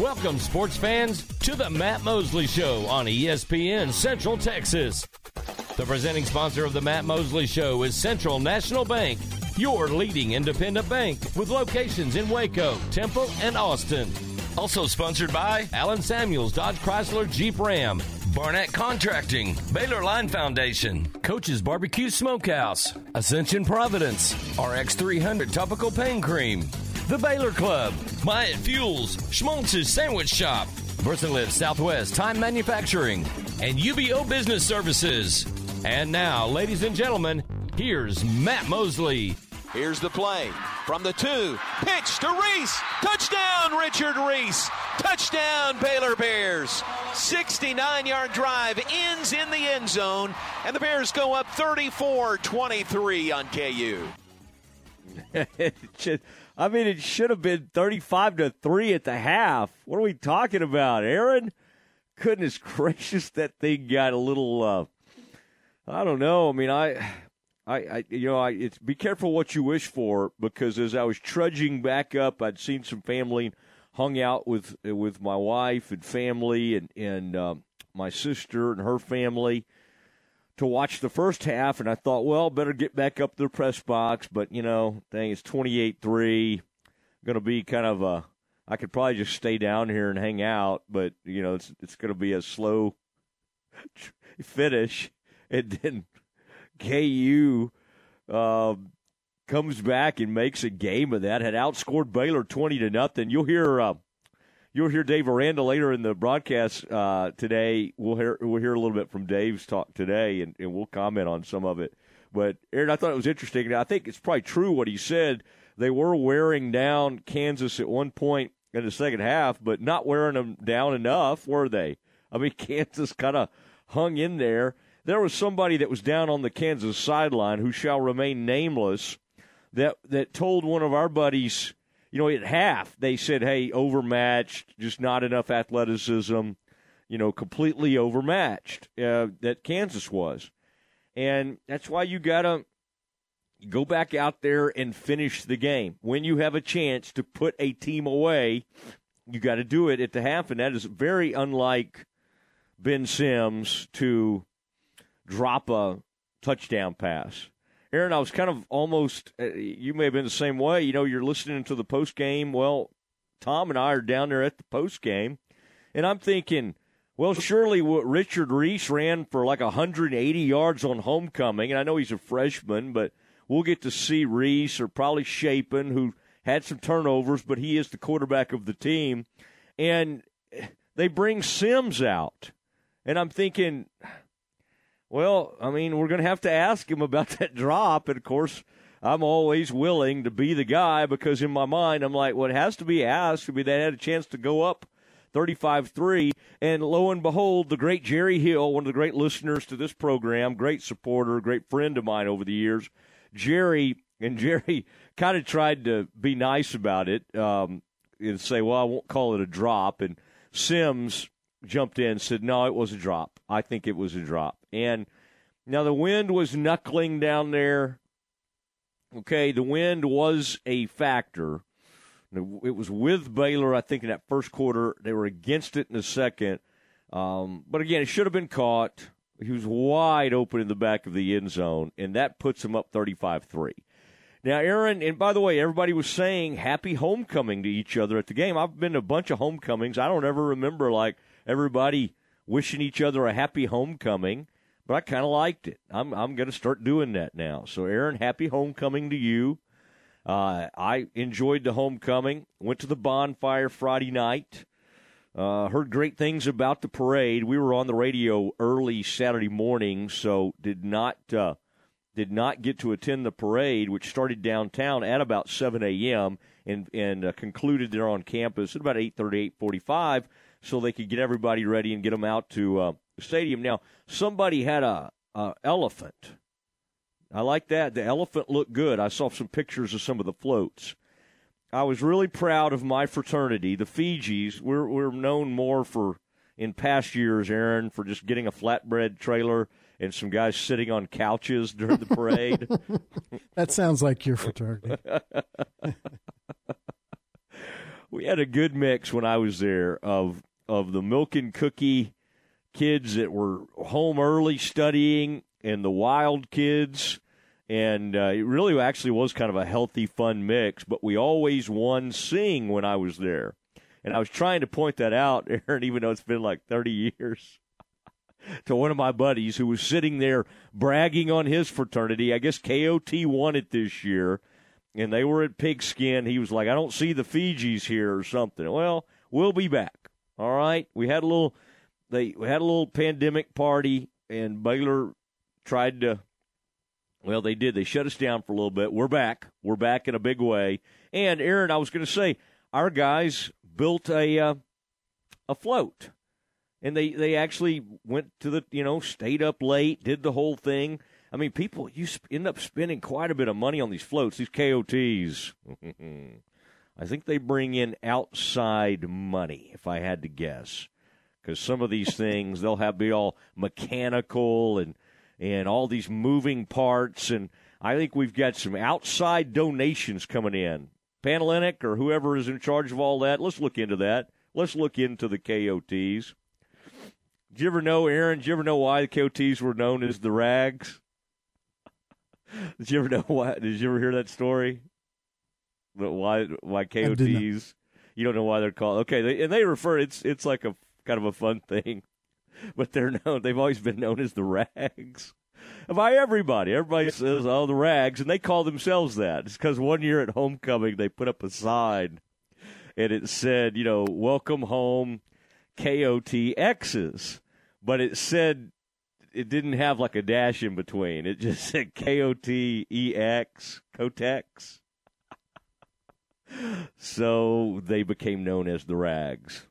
Welcome, sports fans, to the Matt Mosley Show on ESPN Central Texas. The presenting sponsor of the Matt Mosley Show is Central National Bank, your leading independent bank with locations in Waco, Temple, and Austin. Also sponsored by Allen Samuels Dodge Chrysler Jeep Ram, Barnett Contracting, Baylor Line Foundation, Coach's Barbecue Smokehouse, Ascension Providence, RX 300 Topical Pain Cream, The Baylor Club, Myatt Fuels, Schmaltz's Sandwich Shop, Versalift Southwest Time Manufacturing, and UBO Business Services. And now, ladies and gentlemen, here's Matt Mosley. Here's the play from the two. Pitch to Reese. Touchdown, Richard Reese. Touchdown, Baylor Bears. 69 yard drive ends in the end zone, and the Bears go up 34 23 on KU. I mean, it should have been 35 to 3 at the half. What are we talking about, Aaron? Goodness gracious, that thing got a little. Uh, I don't know. I mean, I, I, I you know, I it's be careful what you wish for because as I was trudging back up, I'd seen some family, hung out with with my wife and family and and um, my sister and her family to watch the first half, and I thought, well, better get back up to the press box. But you know, thing it's twenty eight three, going to be kind of a. I could probably just stay down here and hang out, but you know, it's it's going to be a slow finish, and then KU uh, comes back and makes a game of that. Had outscored Baylor twenty to nothing. You'll hear. Uh, You'll hear Dave Aranda later in the broadcast uh, today. We'll hear we'll hear a little bit from Dave's talk today, and, and we'll comment on some of it. But Aaron, I thought it was interesting. I think it's probably true what he said. They were wearing down Kansas at one point in the second half, but not wearing them down enough, were they? I mean, Kansas kind of hung in there. There was somebody that was down on the Kansas sideline who shall remain nameless that that told one of our buddies you know, at half they said, "Hey, overmatched, just not enough athleticism." You know, completely overmatched. Uh, that Kansas was, and that's why you gotta go back out there and finish the game when you have a chance to put a team away. You got to do it at the half, and that is very unlike Ben Sims to drop a touchdown pass. Aaron, I was kind of almost, uh, you may have been the same way. You know, you're listening to the post game. Well, Tom and I are down there at the post game, and I'm thinking, well, surely what Richard Reese ran for like 180 yards on homecoming, and I know he's a freshman, but we'll get to see Reese or probably Shapen, who had some turnovers, but he is the quarterback of the team. And they bring Sims out. And I'm thinking, well, I mean, we're going to have to ask him about that drop. And of course, I'm always willing to be the guy because in my mind, I'm like, it has to be asked. I mean, they had a chance to go up 35 3. And lo and behold, the great Jerry Hill, one of the great listeners to this program, great supporter, great friend of mine over the years, Jerry, and Jerry kind of tried to be nice about it um, and say, well, I won't call it a drop. And Sims jumped in said, no, it was a drop. I think it was a drop. And now the wind was knuckling down there. Okay, the wind was a factor. It was with Baylor, I think, in that first quarter. They were against it in the second. Um, but again, it should have been caught. He was wide open in the back of the end zone, and that puts him up 35 3. Now, Aaron, and by the way, everybody was saying happy homecoming to each other at the game. I've been to a bunch of homecomings. I don't ever remember like everybody wishing each other a happy homecoming but I kind of liked it. I'm I'm going to start doing that now. So, Aaron, happy homecoming to you. Uh, I enjoyed the homecoming. Went to the bonfire Friday night. Uh, heard great things about the parade. We were on the radio early Saturday morning, so did not uh, did not get to attend the parade, which started downtown at about 7 a.m. and and uh, concluded there on campus at about 8:30, 8:45, so they could get everybody ready and get them out to uh, stadium. Now, somebody had a, a elephant. I like that. The elephant looked good. I saw some pictures of some of the floats. I was really proud of my fraternity, the Fijis. We're we're known more for in past years, Aaron, for just getting a flatbread trailer and some guys sitting on couches during the parade. that sounds like your fraternity. we had a good mix when I was there of of the milk and cookie kids that were home early studying and the wild kids and uh, it really actually was kind of a healthy, fun mix. But we always won sing when I was there, and I was trying to point that out, Aaron, even though it's been like thirty years. to one of my buddies who was sitting there bragging on his fraternity. I guess KOT won it this year, and they were at Pigskin. He was like, "I don't see the Fijis here or something." Well, we'll be back. All right, we had a little. They we had a little pandemic party, and Baylor tried to well, they did. They shut us down for a little bit. We're back. We're back in a big way. And Aaron, I was going to say, our guys built a uh, a float, and they they actually went to the you know stayed up late, did the whole thing. I mean, people you end up spending quite a bit of money on these floats, these KOTs. I think they bring in outside money, if I had to guess, because some of these things they'll have be all mechanical and and all these moving parts. And I think we've got some outside donations coming in. Panhellenic or whoever is in charge of all that, let's look into that. Let's look into the KOTs. Did you ever know, Aaron? Did you ever know why the KOTs were known as the Rags? Did you ever know why? Did you ever hear that story? But why? Why KOTs? You don't know why they're called? Okay, they, and they refer. It's it's like a kind of a fun thing. but they're known. They've always been known as the Rags by everybody. Everybody says, "Oh, the Rags," and they call themselves that. It's because one year at homecoming they put up a sign, and it said, "You know, welcome home, KOTXs," but it said it didn't have like a dash in between. It just said KOTEX, Kotex. so they became known as the Rags.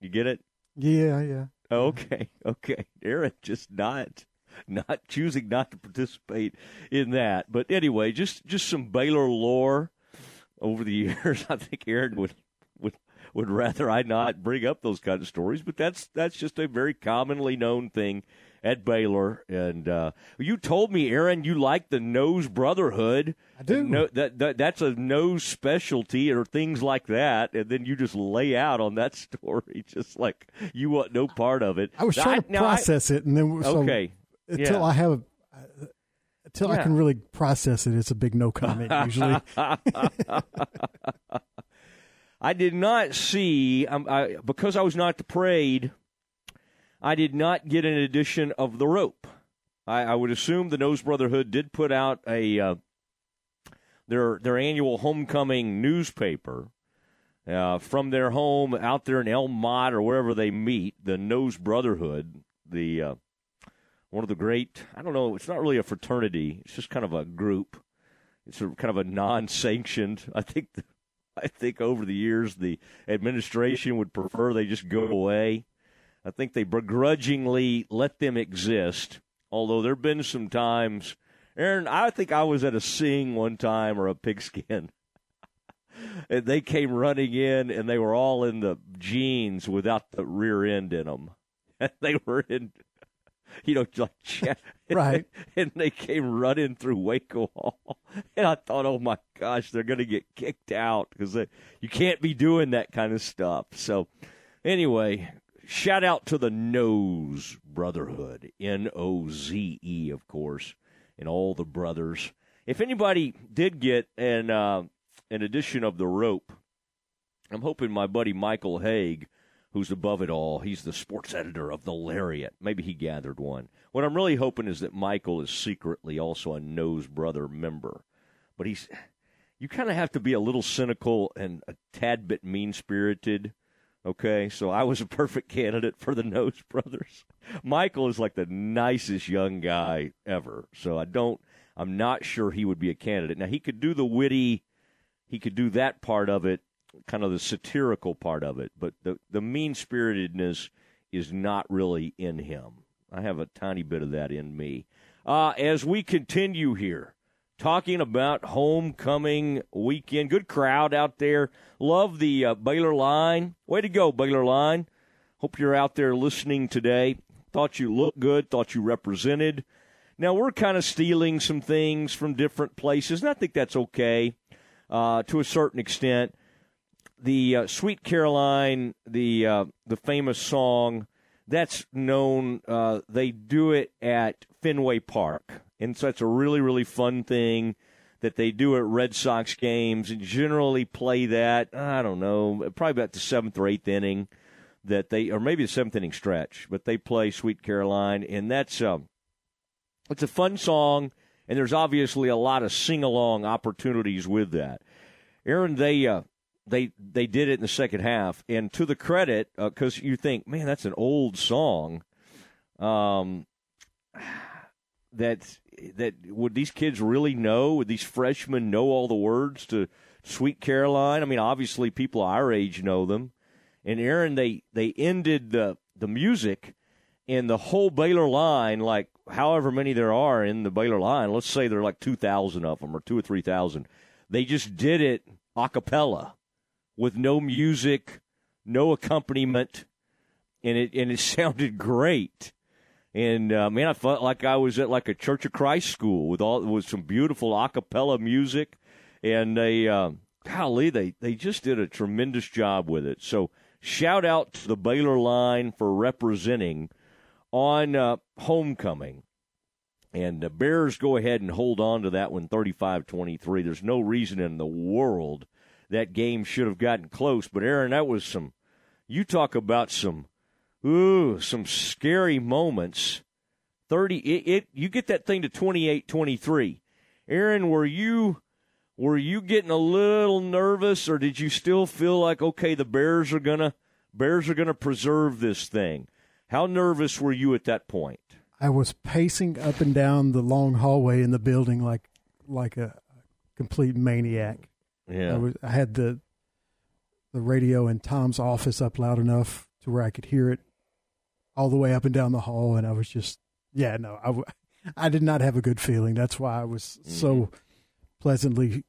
You get it? Yeah, yeah. Oh, okay, okay. Aaron just not not choosing not to participate in that. But anyway, just just some Baylor lore over the years. I think Aaron would would rather I not bring up those kind of stories, but that's that's just a very commonly known thing at Baylor. And uh, you told me, Aaron, you like the Noze Brotherhood. I do. No, that, that that's a nose specialty or things like that, and then you just lay out on that story, just like you want no part of it. I was trying I, to process I, it, and then so okay until yeah. I have a. Until yeah. I can really process it, it's a big no comment usually. I did not see um, I, because I was not parade. I did not get an edition of the rope. I, I would assume the Noze Brotherhood did put out a uh, their their annual homecoming newspaper uh, from their home out there in Elm Mott or wherever they meet. The Noze Brotherhood, the uh, one of the great. I don't know. It's not really a fraternity. It's just kind of a group. It's a, kind of a non-sanctioned. I think. The, I think over the years the administration would prefer they just go away. I think they begrudgingly let them exist. Although there have been some times, Aaron, I think I was at a sing one time or a pigskin. and they came running in and they were all in the jeans without the rear end in them. they were in, you know, like right. And they came running through Waco Hall, and I thought, oh my gosh, they're going to get kicked out because you can't be doing that kind of stuff. So, anyway, Shout out to the Noze Brotherhood, N O Z E, of course, and all the brothers. If anybody did get an uh, an edition of the rope, I'm hoping my buddy Michael Haig, who's above it all, he's the sports editor of the Lariat. Maybe he gathered one. What I'm really hoping is that Michael is secretly also a Noze Brother member, but he's you kind of have to be a little cynical and a tad bit mean spirited Okay, so I was a perfect candidate for the Noze Brothers. Michael is like the nicest young guy ever, so I don't. I'm not sure he would be a candidate. Now he could do the witty, he could do that part of it, kind of the satirical part of it, but the the mean spiritedness is not really in him. I have a tiny bit of that in me. Uh, as we continue here, talking about homecoming weekend. Good crowd out there. Love the uh, Baylor line. Way to go, Baylor line. Hope you're out there listening today. Thought you looked good, thought you represented. Now, we're kind of stealing some things from different places, and I think that's okay. uh, to a certain extent. The uh, Sweet Caroline, the uh, the famous song, that's known. Uh, they do it at Fenway Park, and so it's a really really fun thing that they do at Red Sox games and generally play that. I don't know, probably about the seventh or eighth inning that they, or maybe the seventh inning stretch, but they play Sweet Caroline, and that's um, it's a fun song, and there's obviously a lot of sing along opportunities with that. Aaron, they uh, they they did it in the second half, and to the credit, because uh, you think, man, that's an old song. Um, that that would these kids really know? Would these freshmen know all the words to Sweet Caroline? I mean, obviously, people our age know them. And Aaron, they they ended the the music and the whole Baylor line, like however many there are in the Baylor line. Let's say there are like two thousand of them or two or three thousand. They just did it a cappella with no music, no accompaniment, and it and it sounded great. And uh, man, I felt like I was at like a Church of Christ school with all with some beautiful a cappella music, and they, uh, golly, they they just did a tremendous job with it. So shout out to the Baylor line for representing on uh, homecoming. And the Bears go ahead and hold on to that one 35 23. There's no reason in the world that game should have gotten close. But, Aaron, that was some, you talk about some Ooh, some scary moments. 30 it, it you get that thing to 28-23. Aaron, were you were you getting a little nervous or did you still feel like okay, the Bears are to Bears are to preserve this thing? How nervous were you at that point? I was pacing up and down the long hallway in the building like like a complete maniac. Yeah. I was I had the the radio in Tom's office up loud enough to where I could hear it all the way up and down the hall, and I was just, yeah, no, I, I did not have a good feeling. That's why I was mm-hmm. so pleasantly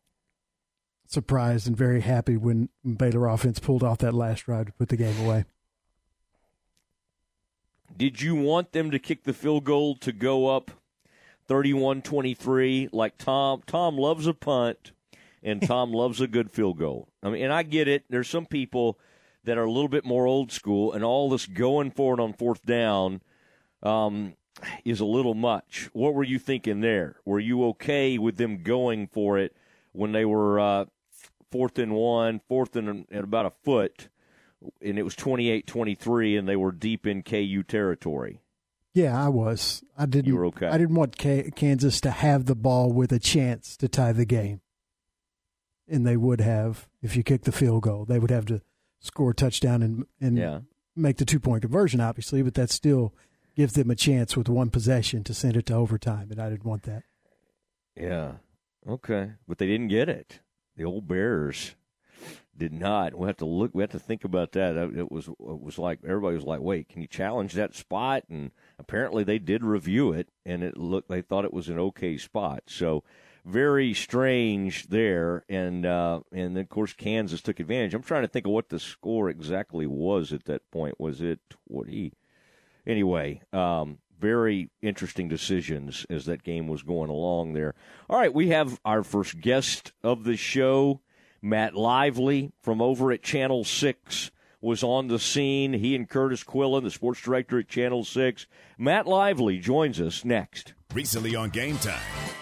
surprised and very happy when Baylor offense pulled off that last drive to put the game away. Did you want them to kick the field goal to go up 31-23 like Tom Tom loves a punt and Tom loves a good field goal. I mean, and I get it. There's some people that are a little bit more old school, and all this going for it on fourth down um, is a little much. What were you thinking there? Were you okay with them going for it when they were uh, fourth and one, fourth and at about a foot, and it was 28-23, and they were deep in KU territory? Yeah, I was. I didn't. You were okay. I didn't want K- Kansas to have the ball with a chance to tie the game, and they would have if you kick the field goal. They would have to score a touchdown and and yeah. make the two point conversion, obviously, but that still gives them a chance with one possession to send it to overtime, and I didn't want that. Yeah. Okay. But they didn't get it. The old Bears did not. We have to look. We have to think about that. It was. It was like everybody was like, "Wait, can you challenge that spot?" And apparently, they did review it, and it looked. They thought it was an okay spot. So very strange there, and uh, and of course Kansas took advantage. I'm trying to think of what the score exactly was at that point. Was it what he? Anyway, um, very interesting decisions as that game was going along there. All right, we have our first guest of the show, Matt Lively from over at Channel Six was on the scene. He and Curtis Quillen, the sports director at Channel 6. Matt Lively joins us next. Recently on Game Time.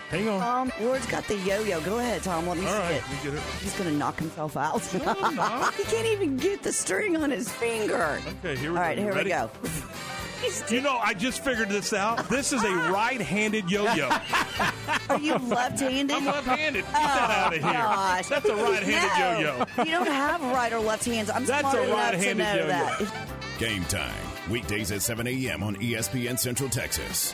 Hang on. Um, Ward's got the yo-yo. Go ahead, Tom. Let me All see right, it. let me get it. He's going to knock himself out. No, I'm he can't even get the string on his finger. Okay, here we go. right, You here ready? we go. You know, I just figured this out. This is a right-handed yo-yo. Are you left-handed? I'm left-handed. Get Oh, that out of here. Gosh. That's a right-handed No, yo-yo. You don't have right or left hands. I'm That's smart a enough to right-handed know yo-yo. that. Game Time. Weekdays at 7 a.m. on ESPN Central Texas.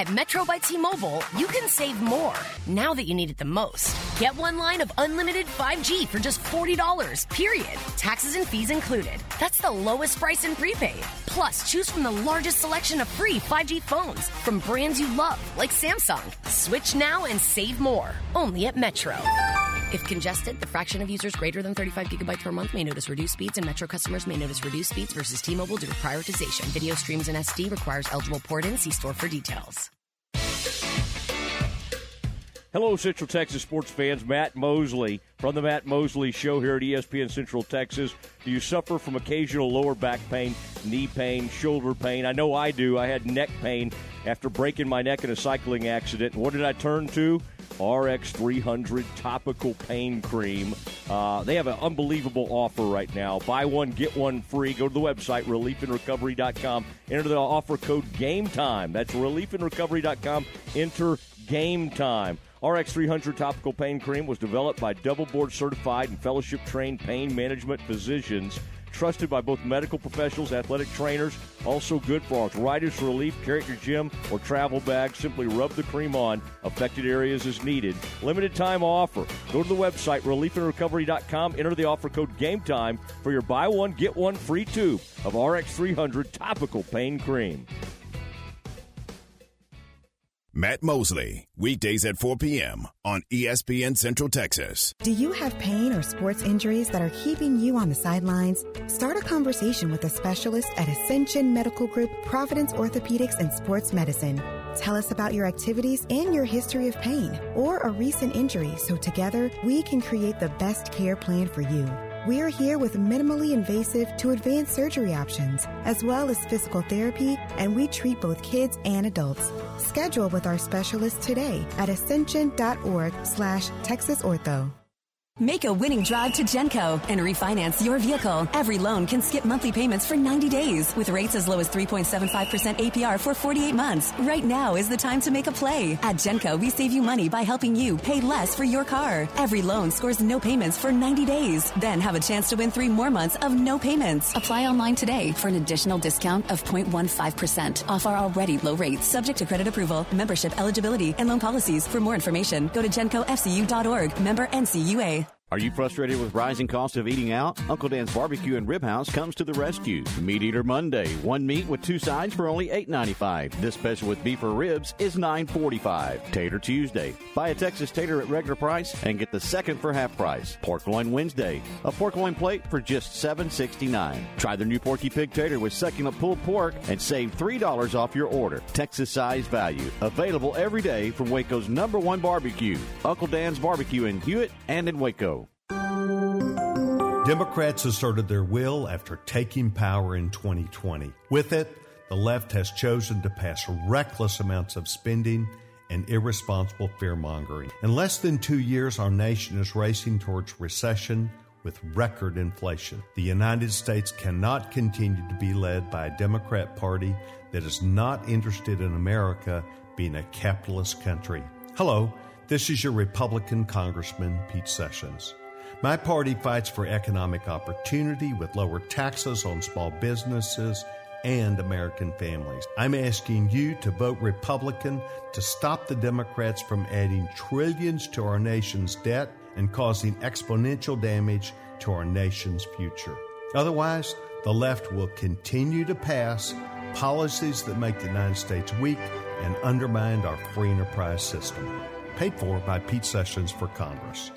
At Metro by T-Mobile, you can save more now that you need it the most. Get one line of unlimited 5G for just $40, period. Taxes and fees included. That's the lowest price in prepaid. Plus, choose from the largest selection of free 5G phones from brands you love, like Samsung. Switch now and save more. Only at Metro. If congested, the fraction of users greater than 35 gigabytes per month may notice reduced speeds, and Metro customers may notice reduced speeds versus T-Mobile due to prioritization. Video streams in SD requires eligible port-in. See store for details. Hello, Central Texas sports fans. Matt Mosley from the Matt Mosley Show here at ESPN Central Texas. Do you suffer from occasional lower back pain, knee pain, shoulder pain? I know I do. I had neck pain after breaking my neck in a cycling accident. What did I turn to? RX 300 topical pain cream. Uh, they have an unbelievable offer right now. Buy one, get one free. Go to the website, reliefandrecovery.com. Enter the offer code GAME TIME. That's reliefandrecovery.com. Enter GAME TIME. RX 300 topical pain cream was developed by double board certified and fellowship trained pain management physicians. Trusted by both medical professionals, athletic trainers, also good for arthritis relief. Carry your gym or travel bag. Simply rub the cream on affected areas as needed. Limited time offer. Go to the website reliefandrecovery.com. Enter the offer code Game Time for your buy one get one free tube of RX 300 topical pain cream. Matt Mosley, weekdays at 4 p.m. on ESPN Central Texas. Do you have pain or sports injuries that are keeping you on the sidelines? Start a conversation with a specialist at Ascension Medical Group, Providence Orthopedics and Sports Medicine. Tell us about your activities and your history of pain or a recent injury so together we can create the best care plan for you. We're here with minimally invasive to advanced surgery options, as well as physical therapy, and we treat both kids and adults. Schedule with our specialist today at ascension.org slash Texas Ortho. Make a winning drive to Genco and refinance your vehicle. Every loan can skip monthly payments for 90 days with rates as low as 3.75% APR for 48 months. Right now is the time to make a play. At Genco, we save you money by helping you pay less for your car. Every loan scores no payments for 90 days. Then have a chance to win three more months of no payments. Apply online today for an additional discount of 0.15% off our already low rates, subject to credit approval, membership eligibility, and loan policies. For more information, go to GencoFCU.org. Member NCUA. Are you frustrated with rising cost of eating out? Uncle Dan's Barbecue and Rib House comes to the rescue. Meat Eater Monday, one meat with two sides for only $8.95. This special with beef or ribs is $9.45. Tater Tuesday, buy a Texas tater at regular price and get the second for half price. Pork loin Wednesday, a pork loin plate for just $7.69. Try the new Porky Pig Tater with succulent pulled pork and save $3 off your order. Texas size value. Available every day from Waco's number one barbecue, Uncle Dan's Barbecue in Hewitt and in Waco. Democrats asserted their will after taking power in 2020. With it, the left has chosen to pass reckless amounts of spending and irresponsible fear mongering. In less than two years, our nation is racing towards recession with record inflation. The United States cannot continue to be led by a Democrat Party that is not interested in America being a capitalist country. Hello, this is your Republican Congressman, Pete Sessions. My party fights for economic opportunity with lower taxes on small businesses and American families. I'm asking you to vote Republican to stop the Democrats from adding trillions to our nation's debt and causing exponential damage to our nation's future. Otherwise, the left will continue to pass policies that make the United States weak and undermine our free enterprise system. Paid for by Pete Sessions for Congress.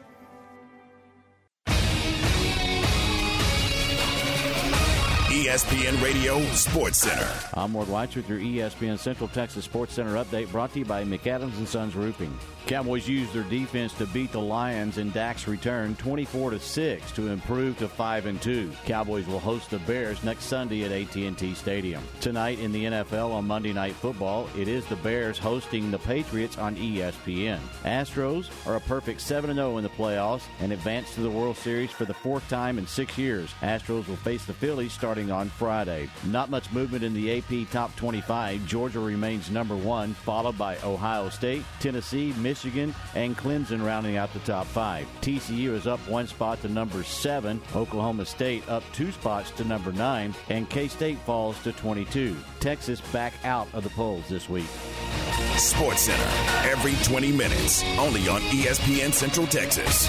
ESPN Radio Sports Center. I'm Ward White with your ESPN Central Texas Sports Center update brought to you by McAdams and Sons Roofing. Cowboys used their defense to beat the Lions in Dak's return 24 to 6 to improve to 5 and 2. Cowboys will host the Bears next Sunday at AT&T Stadium. Tonight in the NFL on Monday Night Football, it is the Bears hosting the Patriots on ESPN. Astros are a perfect 7 0 in the playoffs and advance to the World Series for the fourth time in 6 years. Astros will face the Phillies starting on Friday. Not much movement in the AP Top 25. Georgia remains number 1, followed by Ohio State, Tennessee, Michigan, Michigan, and Clemson rounding out the top five. TCU is up one spot to number seven, Oklahoma State up two spots to number nine, and K State falls to 22. Texas back out of the polls this week. Sports Center, every 20 minutes, only on ESPN Central Texas.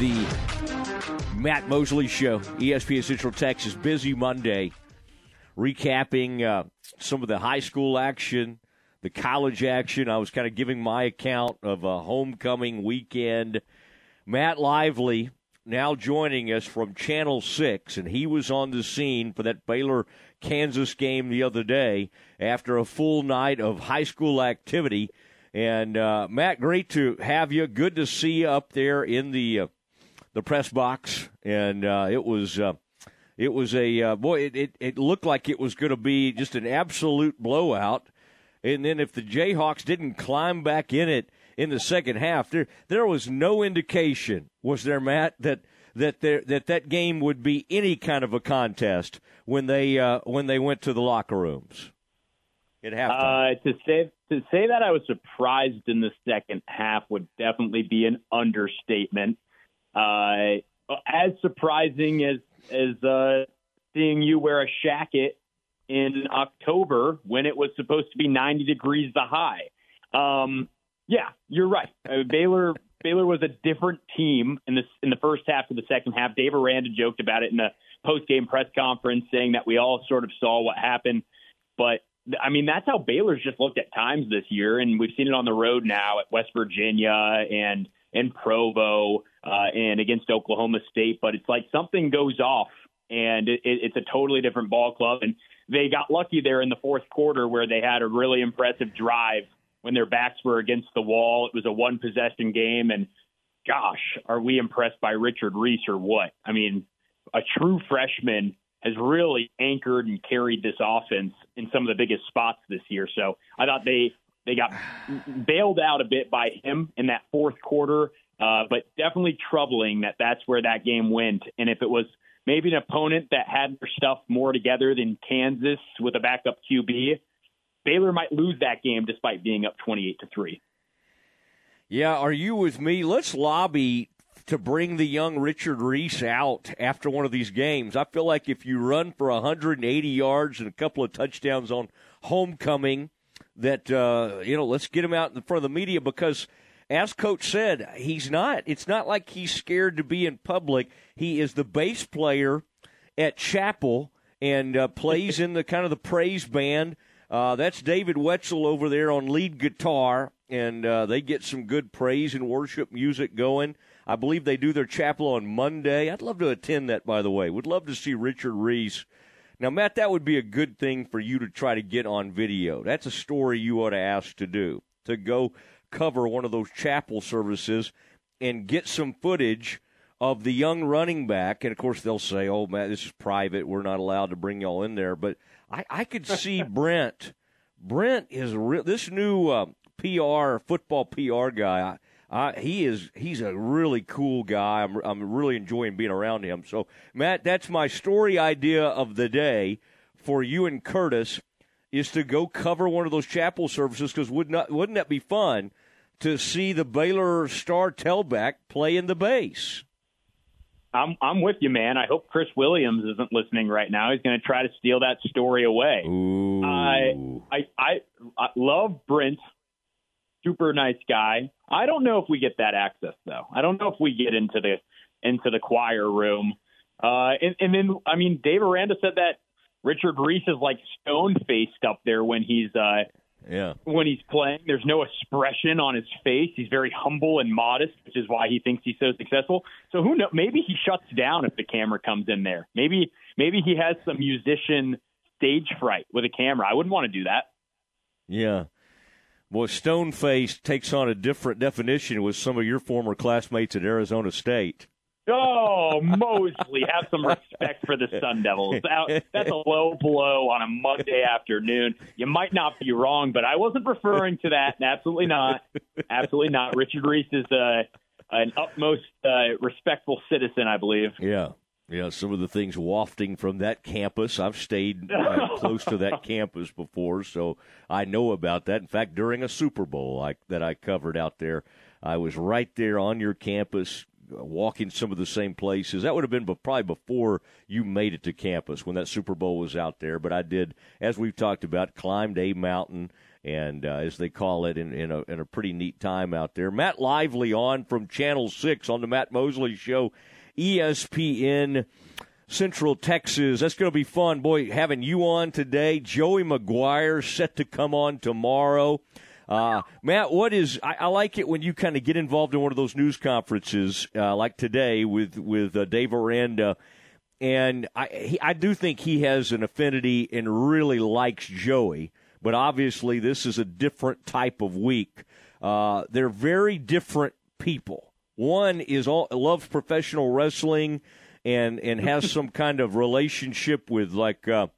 The Matt Mosley Show, ESPN Central Texas. Busy Monday, recapping uh, some of the high school action, the college action. I was kind of giving my account of a homecoming weekend. Matt Lively now joining us from Channel 6, and he was on the scene for that Baylor Kansas game the other day after a full night of high school activity. And uh, Matt, great to have you. Good to see you up there in the uh, the press box. And uh, it was uh, it was a uh, boy. It, it, it looked like it was going to be just an absolute blowout. And then if the Jayhawks didn't climb back in it in the second half, there there was no indication, was there, Matt, that that there, that that game would be any kind of a contest when they uh, when they went to the locker rooms. It halftime. Uh, to say to say that I was surprised in the second half would definitely be an understatement. Uh, as surprising as as uh, seeing you wear a shacket in October when it was supposed to be 90 degrees the high. Um, yeah, you're right. Uh, Baylor Baylor was a different team in the in the first half to the second half. Dave Aranda joked about it in the post game press conference, saying that we all sort of saw what happened, but I mean, that's how Baylor's just looked at times this year, and we've seen it on the road now at West Virginia and and Provo uh, and against Oklahoma State. But it's like something goes off, and it, it's a totally different ball club. And they got lucky there in the fourth quarter where they had a really impressive drive when their backs were against the wall. It was a one possession game, and gosh, are we impressed by Richard Reese or what? I mean, a true freshman has really anchored and carried this offense in some of the biggest spots this year. So I thought they they got bailed out a bit by him in that fourth quarter, uh, but definitely troubling that that's where that game went. And if it was maybe an opponent that had their stuff more together than Kansas with a backup QB, Baylor might lose that game despite being up twenty-eight to three. Yeah, are you with me? Let's lobby to bring the young Richard Reese out after one of these games. I feel like if you run for 180 yards and a couple of touchdowns on homecoming, that uh, you know, let's get him out in front of the media because, as Coach said, he's not. It's not like he's scared to be in public. He is the bass player at Chapel and uh, plays in the kind of the praise band. Uh, that's David Wetzel over there on lead guitar, and uh, they get some good praise and worship music going. I believe they do their chapel on Monday. I'd love to attend that, by the way. Would love to see Richard Reese. Now, Matt, that would be a good thing for you to try to get on video. That's a story you ought to ask to do, to go cover one of those chapel services and get some footage of the young running back. And, of course, they'll say, oh, man, this is private. We're not allowed to bring y'all in there. But I, I could see Brent. Brent is this new uh, PR, football PR guy. Uh, he is he's a really cool guy. I'm I'm really enjoying being around him. So Matt, that's my story idea of the day for you and Curtis is to go cover one of those chapel services because would not wouldn't that be fun to see the Baylor star tailback play in the base? I'm I'm with you, man. I hope Chris Williams isn't listening right now. He's going to try to steal that story away. Ooh. I I I, I love Brent super nice guy. I don't know if we get that access though. I don't know if we get into the into the choir room. Uh, and, and then I mean, Dave Aranda said that Richard Reese is like stone faced up there when he's uh, yeah when he's playing. There's no expression on his face. He's very humble and modest, which is why he thinks he's so successful. So who knows? Maybe he shuts down if the camera comes in there. Maybe maybe he has some musician stage fright with a camera. I wouldn't want to do that. Yeah. Boy, stone faced takes on a different definition with some of your former classmates at Arizona State. Oh, Mosley, have some respect for the Sun Devils. That's a low blow on a Monday afternoon. You might not be wrong, but I wasn't referring to that. Absolutely not. Absolutely not. Richard Reese is uh, an utmost uh, respectful citizen, I believe. Yeah. Yeah, some of the things wafting from that campus. I've stayed uh, close to that campus before, so I know about that. In fact, during a Super Bowl I, that I covered out there, I was right there on your campus, walking some of the same places. That would have been probably before you made it to campus when that Super Bowl was out there. But I did, as we've talked about, climbed a mountain, and uh, as they call it, in, in, a, in a pretty neat time out there. Matt Lively on from Channel 6 on the Matt Mosley Show, ESPN. Central Texas. That's going to be fun. Boy, having you on today. Joey McGuire set to come on tomorrow. Uh, Matt, what is? I, I, like it when you kind of get involved in one of those news conferences, uh, like today with with uh, Dave Aranda, and I he, I do think he has an affinity and really likes Joey. But obviously, this is a different type of week. Uh, they're very different people. One is all loves professional wrestling and and has some kind of relationship with like uh,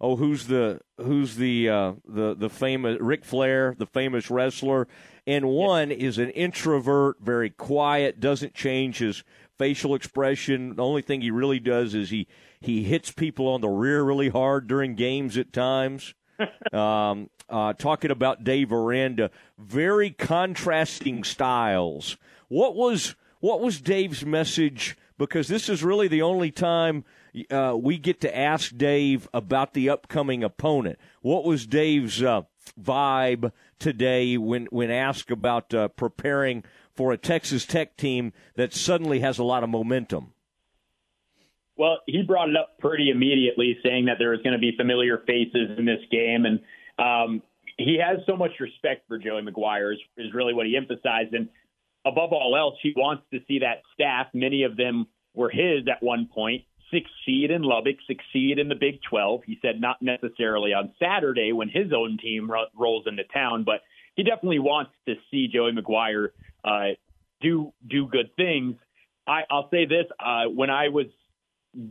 oh, who's the who's the uh, the the famous Ric Flair, the famous wrestler, and one is an introvert, very quiet, doesn't change his facial expression. The only thing he really does is he he hits people on the rear really hard during games at times. um, uh, talking about Dave Aranda, very contrasting styles. What was what was Dave's message? Because this is really the only time uh, we get to ask Dave about the upcoming opponent. What was Dave's uh, vibe today when when asked about uh, preparing for a Texas Tech team that suddenly has a lot of momentum? Well, he brought it up pretty immediately, saying that there was going to be familiar faces in this game, and um, he has so much respect for Joey McGuire. Is, is really what he emphasized, and above all else, he wants to see that staff. Many of them were his at one point succeed in Lubbock, succeed in the Big 12. He said not necessarily on Saturday when his own team ro- rolls into town, but he definitely wants to see Joey McGuire uh, do do good things. I, I'll say this: uh, when I was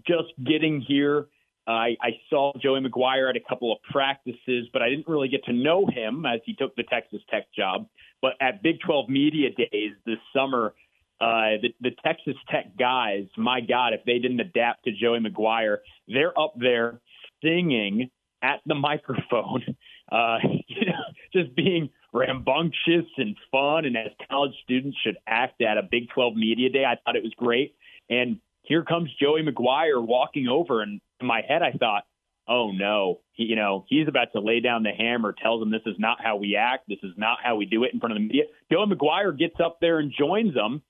just getting here, I, I saw Joey McGuire at a couple of practices, but I didn't really get to know him as he took the Texas Tech job. But at Big 12 Media Days this summer, uh, the, the Texas Tech guys, my God, if they didn't adapt to Joey McGuire, they're up there singing at the microphone, uh, you know, just being rambunctious and fun, and as college students should act at a Big 12 media day. I thought it was great. And here comes Joey McGuire walking over, and in my head, I thought, oh no, he, you know, he's about to lay down the hammer, tells them this is not how we act, this is not how we do it in front of the media. Joey McGuire gets up there and joins them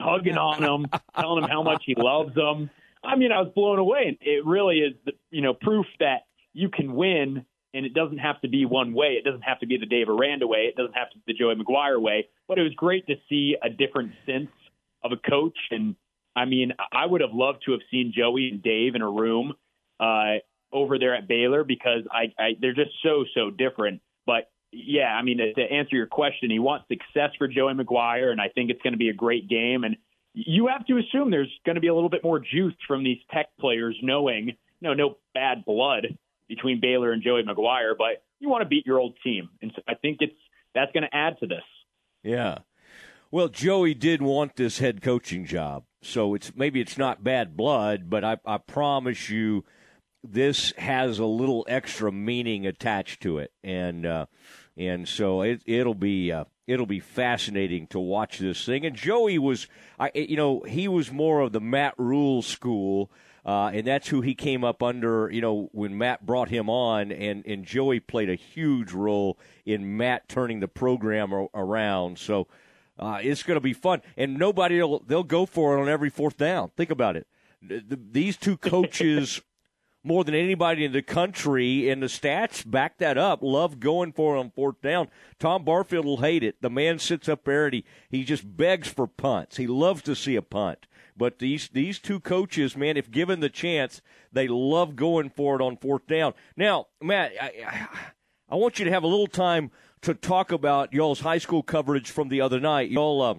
hugging on him, telling him how much he loves them. I mean, I was blown away. It really is, the, you know, proof that you can win, and it doesn't have to be one way. It doesn't have to be the Dave Aranda way. It doesn't have to be the Joey McGuire way. But it was great to see a different sense of a coach. And I mean, I would have loved to have seen Joey and Dave in a room uh, over there at Baylor because I, I they're just so so different. But yeah, I mean, to, to answer your question, he wants success for Joey McGuire, and I think it's going to be a great game. And you have to assume there's going to be a little bit more juice from these Tech players, knowing you know no bad blood between Baylor and Joey McGuire, but you want to beat your old team, and so I think it's that's going to add to this. Yeah. Well, Joey did want this head coaching job, so it's maybe it's not bad blood, but I, I promise you, this has a little extra meaning attached to it, and. Uh, and so it, it'll be uh, it'll be fascinating to watch this thing. And Joey was, I, you know, he was more of the Matt Rhule school. Uh, and that's who he came up under, you know, when Matt brought him on, and, and Joey played a huge role in Matt turning the program around. So uh, it's going to be fun, and nobody will they'll go for it on every fourth down. Think about it. The, the, these two coaches more than anybody in the country, and the stats back that up. Love going for it on fourth down. Tom Barfield will hate it. The man sits up there and he, he just begs for punts. He loves to see a punt. But these these two coaches, man, if given the chance, they love going for it on fourth down. Now, Matt, I, I, want you to have a little time to talk about y'all's high school coverage from the other night. Y'all uh,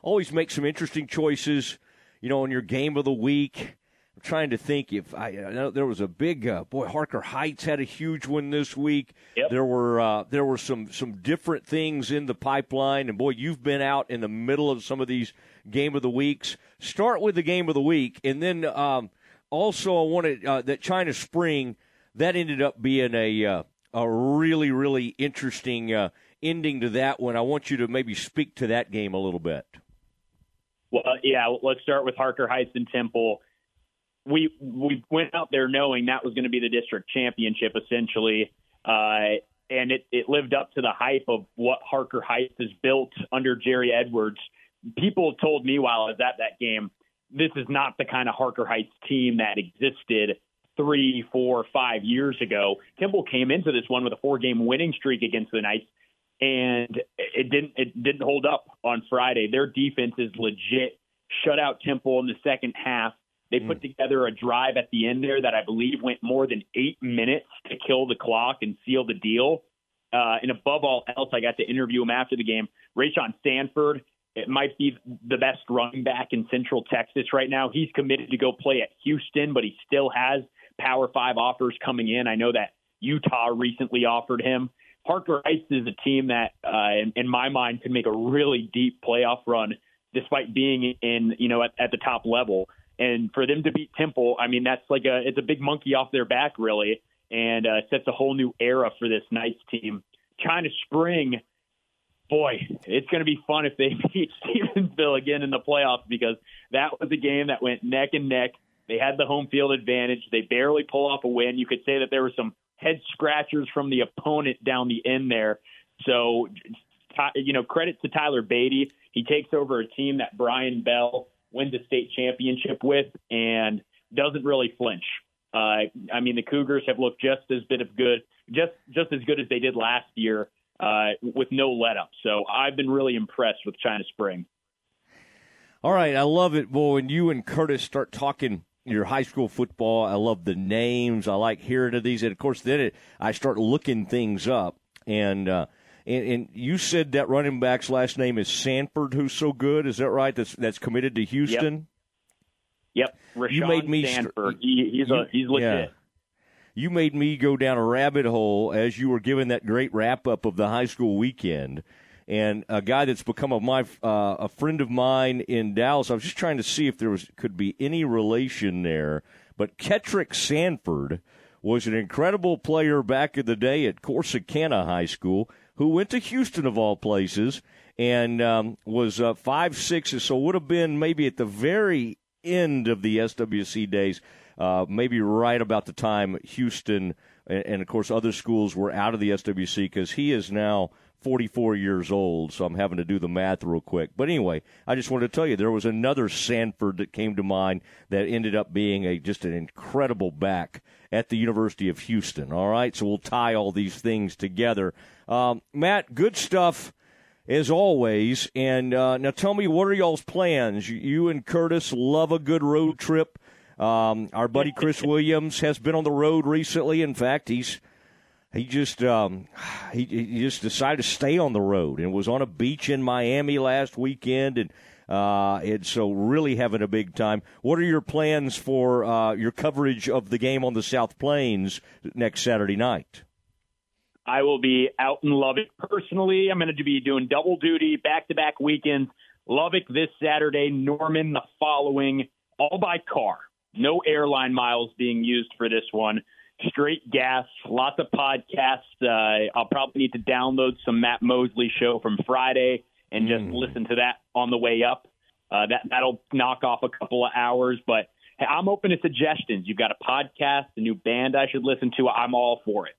always make some interesting choices, you know, on your game of the week. I'm trying to think if I, I know there was a big uh, boy. Harker Heights had a huge one this week. Yep. There were uh, there were some some different things in the pipeline, and boy, you've been out in the middle of some of these game of the weeks. Start with the game of the week, and then um, also I wanted uh, that China Spring that ended up being a uh, a really really interesting uh, ending to that one. I want you to maybe speak to that game a little bit. Well, yeah, let's start with Harker Heights and Temple. We we went out there knowing that was going to be the district championship essentially, uh, and it, it lived up to the hype of what Harker Heights has built under Jerry Edwards. People told me while I was at that game, this is not the kind of Harker Heights team that existed three, four, five years ago. Temple came into this one with a four-game winning streak against the Knights, and it didn't it didn't hold up on Friday. Their defense is legit. Shut out Temple in the second half. They put together a drive at the end there that I believe went more than eight minutes to kill the clock and seal the deal. Uh, and above all else, I got to interview him after the game. Rayshon Sanford, it might be the best running back in Central Texas right now. He's committed to go play at Houston, but he still has Power Five offers coming in. I know that Utah recently offered him. Harker Heights is a team that, uh, in, in my mind, could make a really deep playoff run despite being in, you know, at, at the top level. And for them to beat Temple, I mean, that's like a it's a big monkey off their back, really, and uh, sets a whole new era for this Knights team. China Spring, boy, it's going to be fun if they beat Stephenville again in the playoffs because that was a game that went neck and neck. They had the home field advantage. They barely pull off a win. You could say that there were some head scratchers from the opponent down the end there. So, you know, credit to Tyler Beatty. He takes over a team that Brian Bell wins a state championship with and doesn't really flinch. Uh, I mean, the Cougars have looked just as bit of good, just just as good as they did last year, uh, with no let up. So I've been really impressed with China Spring. All right, I love it. Well, when you and Curtis start talking your high school football, I love the names. I like hearing of these, and of course, then it, I start looking things up. And, uh, and and you said that running back's last name is Sanford, who's so good. Is that right? That's that's committed to Houston. Yep, Rashawn you made me Sanford. He, he's a, he's legit. Yeah. You made me go down a rabbit hole as you were giving that great wrap up of the high school weekend. And a guy that's become a my uh, a friend of mine in Dallas. I was just trying to see if there was could be any relation there. But Ketric Sanford was an incredible player back in the day at Corsicana High School, who went to Houston of all places, and um, was uh, five sixes. So would have been maybe at the very end of the SWC days, uh, maybe right about the time Houston and, and, of course other schools were out of the SWC because he is now 44 years old. So I'm having to do the math real quick. But anyway, I just wanted to tell you there was another Sanford that came to mind that ended up being a just an incredible back at the University of Houston. All right, so we'll tie all these things together. Um, Matt, good stuff as always. And uh, now tell me, what are y'all's plans? You and Curtis love a good road trip. Um, our buddy Chris Williams has been on the road recently. In fact, he's he just um, he, he just decided to stay on the road and was on a beach in Miami last weekend and. Uh, and so really having a big time. What are your plans for uh, your coverage of the game on the South Plains next Saturday night? I will be out in Lubbock personally. I'm going to be doing double duty, back to back weekends. Lubbock this Saturday, Norman the following, all by car. No airline miles being used for this one. Straight gas, lots of podcasts. Uh, I'll probably need to download some Matt Mosley show from Friday and just Mm. listen to that on the way up. Uh, that that'll knock off a couple of hours, but hey, I'm open to suggestions. You've got a podcast, a new band I should listen to. I'm all for it.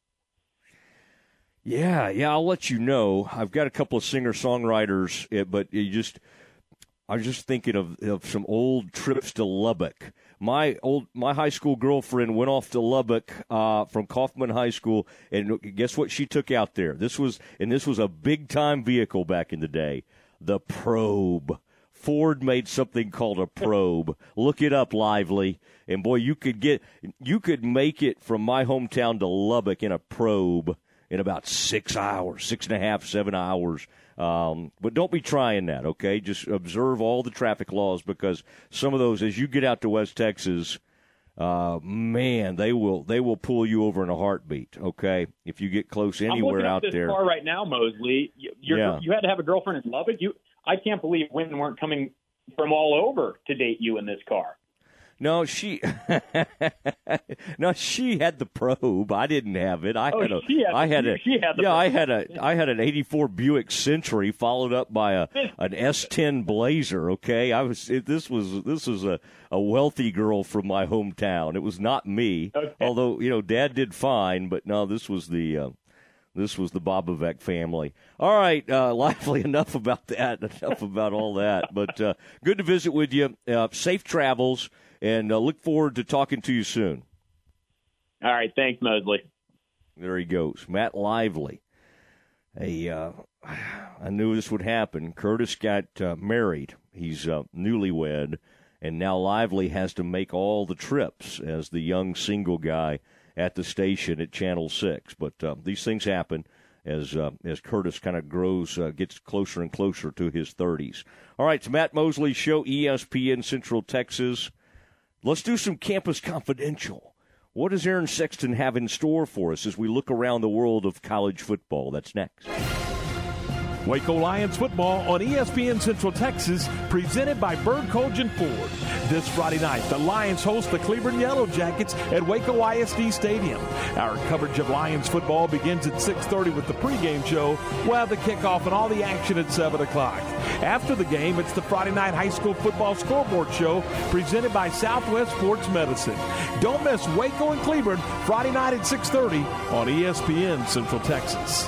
Yeah, yeah, I'll let you know. I've got a couple of singer songwriters, eh, but you just, I was just thinking of, of some old trips to Lubbock my old my high school girlfriend went off to Lubbock uh, from Kaufman High School, and guess what she took out there? This was and this was a big time vehicle back in the day, the Probe. Ford made something called a probe. Look it up, lively, and boy, you could get you could make it from my hometown to Lubbock in a probe in about six hours, six and a half, seven hours. Um, but don't be trying that, okay? Just observe all the traffic laws because some of those, as you get out to West Texas, uh, man, they will they will pull you over in a heartbeat. Okay, if you get close anywhere out this there. Car right now, Mosley. You're, yeah. You had to have a girlfriend in Lubbock. You, I can't believe women weren't coming from all over to date you in this car. No, she. no, she had the probe. I didn't have it. I oh, had a. She had, I had a. She had the yeah, probe. I had a. I had an '84 Buick Century followed up by a an S10 Blazer. Okay, I was. It, this was this was a a wealthy girl from my hometown. It was not me. Okay. Although you know, Dad did fine, but no, this was the. Uh, this was the Bobovec family. All right, uh, lively. Enough about that. Enough about all that. But uh, good to visit with you. Uh, safe travels and uh, look forward to talking to you soon. All right, thanks, Mosley. There he goes, Matt Lively. Hey, uh, I knew this would happen. Curtis got uh, married. He's uh, newlywed, and now Lively has to make all the trips as the young single guy at the station at Channel Six. But uh, these things happen as uh, as Curtis kind of grows, uh, gets closer and closer to his thirties. All right, it's Matt Mosley Show, ESPN Central Texas. Let's do some Campus Confidential. What does Aaron Sexton have in store for us as we look around the world of college football? That's next. Waco Lions football on ESPN Central Texas, presented by Bird Kultgen Ford. This Friday night, the Lions host the Cleveland Yellow Jackets at Waco ISD Stadium. Our coverage of Lions football begins at 6:30 with the pregame show. We'll have the kickoff and all the action at 7 o'clock. After the game, it's the Friday night high school football scoreboard show presented by Southwest Sports Medicine. Don't miss Waco and Cleveland Friday night at 6:30 on ESPN Central Texas.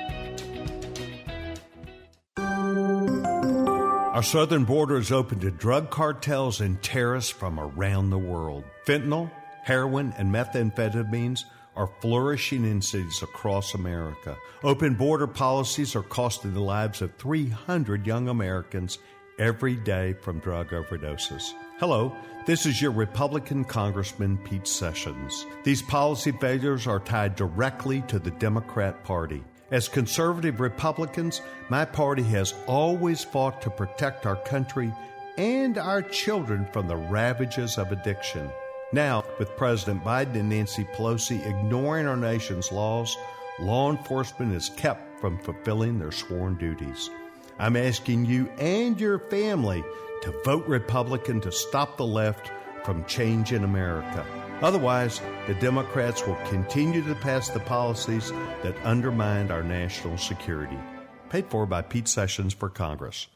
Our southern border is open to drug cartels and terrorists from around the world. Fentanyl, heroin, and methamphetamines are flourishing in cities across America. Open border policies are costing the lives of 300 young Americans every day from drug overdoses. Hello, this is your Republican Congressman Pete Sessions. These policy failures are tied directly to the Democrat Party. As conservative Republicans, my party has always fought to protect our country and our children from the ravages of addiction. Now, with President Biden and Nancy Pelosi ignoring our nation's laws, law enforcement is kept from fulfilling their sworn duties. I'm asking you and your family to vote Republican to stop the left from changing America. Otherwise, the Democrats will continue to pass the policies that undermine our national security. Paid for by Pete Sessions for Congress.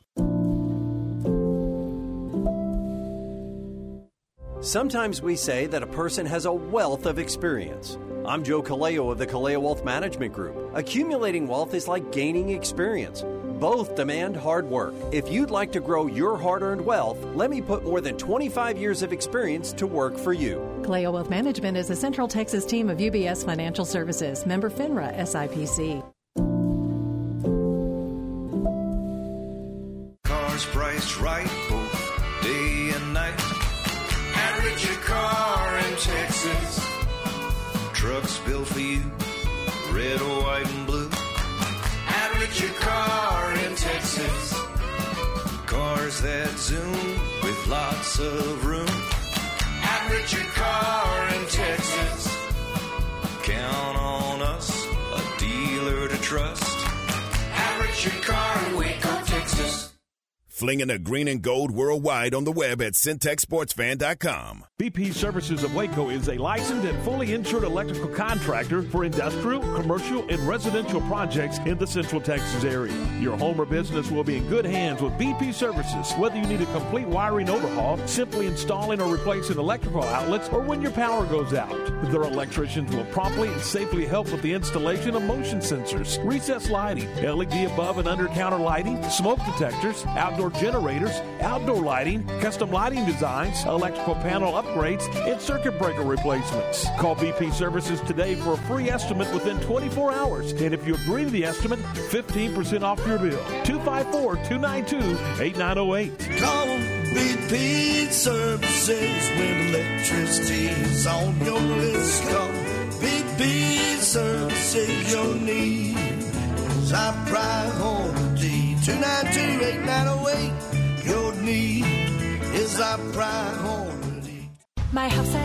Sometimes we say that a person has a wealth of experience. I'm Joe Kaleo of the Kaleo Wealth Management Group. Accumulating wealth is like gaining experience. Both demand hard work. If you'd like to grow your hard earned wealth, let me put more than 25 years of experience to work for you. Kaleo Wealth Management is a Central Texas team of UBS Financial Services, member FINRA SIPC. Cars priced right of Flinging the green and gold worldwide on the web at syntechsportsfan.com. BP Services of Waco is a licensed and fully insured electrical contractor for industrial, commercial, and residential projects in the Central Texas area. Your home or business will be in good hands with BP Services, whether you need a complete wiring overhaul, simply installing or replacing electrical outlets, or when your power goes out. Their electricians will promptly and safely help with the installation of motion sensors, recessed lighting, LED above and under counter lighting, smoke detectors, outdoor generators, outdoor lighting, custom lighting designs, electrical panel upgrades, and circuit breaker replacements. Call BP Services today for a free estimate within 24 hours. And if you agree to the estimate, 15% off your bill. 254 292 8908. Call BP Services when electricity's on your list. Call BP Services your need. Our priority 292 8908. Your need is our priority. My house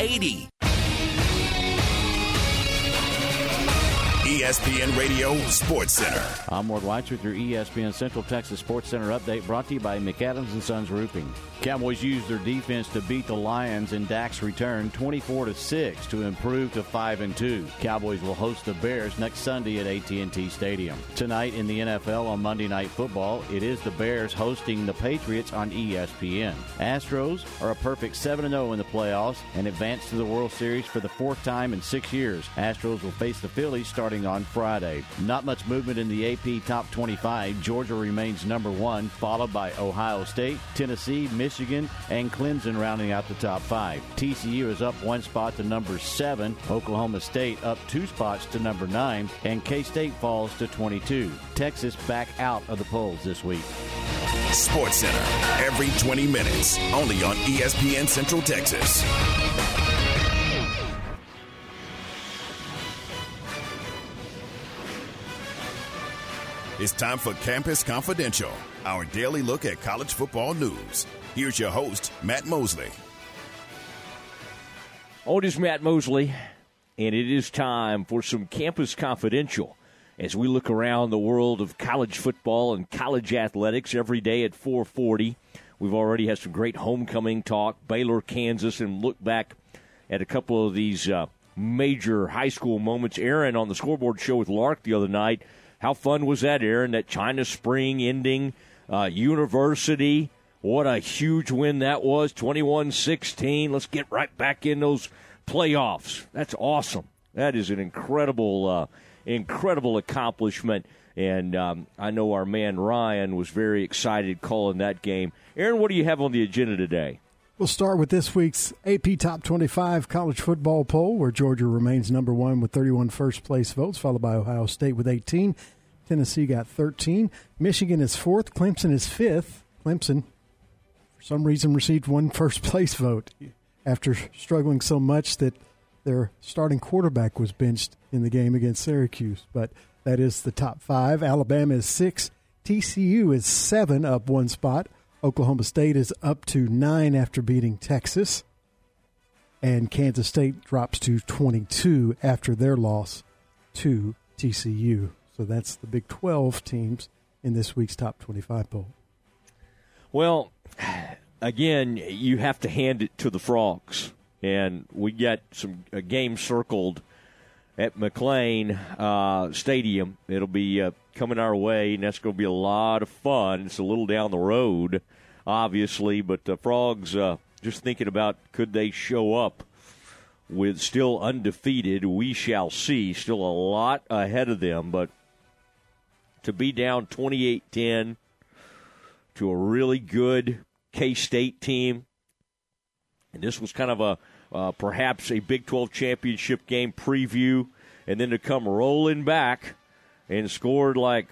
8080. ESPN Radio Sports Center. I'm Ward Weitz with your ESPN Central Texas Sports Center update brought to you by McAdams and Sons Roofing. Cowboys used their defense to beat the Lions in Dak's return 24 to 6 to improve to 5 and 2. Cowboys will host the Bears next Sunday at AT&T Stadium. Tonight in the NFL on Monday Night Football, it is the Bears hosting the Patriots on ESPN. Astros are a perfect 7 0 in the playoffs and advance to the World Series for the fourth time in 6 years. Astros will face the Phillies starting on Friday. Not much movement in the AP Top 25. Georgia remains number 1, followed by Ohio State, Tennessee, Michigan, and Clemson rounding out the top 5. TCU is up one spot to number 7, Oklahoma State up two spots to number 9, and K-State falls to 22. Texas back out of the polls this week. Sports Center every 20 minutes, only on ESPN Central Texas. It's time for Campus Confidential, our daily look at college football news. Here's your host, Matt Mosley. Oh, it is Matt Mosley, and it is time for some Campus Confidential as we look around the world of college football and college athletics every day at 440. We've already had some great homecoming talk, Baylor, Kansas, and look back at a couple of these uh, major high school moments. Aaron on the scoreboard show with Lark the other night. How fun was that, Aaron? That China Spring ending, uh, University. What a huge win that was, 21 16. Let's get right back in those playoffs. That's awesome. That is an incredible, uh, incredible accomplishment. And um, I know our man Ryan was very excited calling that game. Aaron, what do you have on the agenda today? We'll start with this week's AP Top 25 college football poll, where Georgia remains number one with 31 first place votes, followed by Ohio State with 18. Tennessee got 13. Michigan is fourth. Clemson is fifth. Clemson, for some reason, received one first place vote after struggling so much that their starting quarterback was benched in the game against Syracuse. But that is the top five. Alabama is six. TCU is seven, up one spot. Oklahoma State is up to nine after beating Texas, and Kansas State drops to 22 after their loss to TCU. So that's the Big 12 teams in this week's top 25 poll. Well, again, you have to hand it to the Frogs, and we got some a game circled at McLane uh, Stadium. It'll be uh, coming our way, and that's going to be a lot of fun. It's a little down the road, obviously, but the Frogs uh, just thinking about could they show up with still undefeated. We shall see. Still a lot ahead of them, but to be down 28 10 to a really good K State team. And this was kind of a uh, perhaps a Big 12 championship game preview, and then to come rolling back and scored like,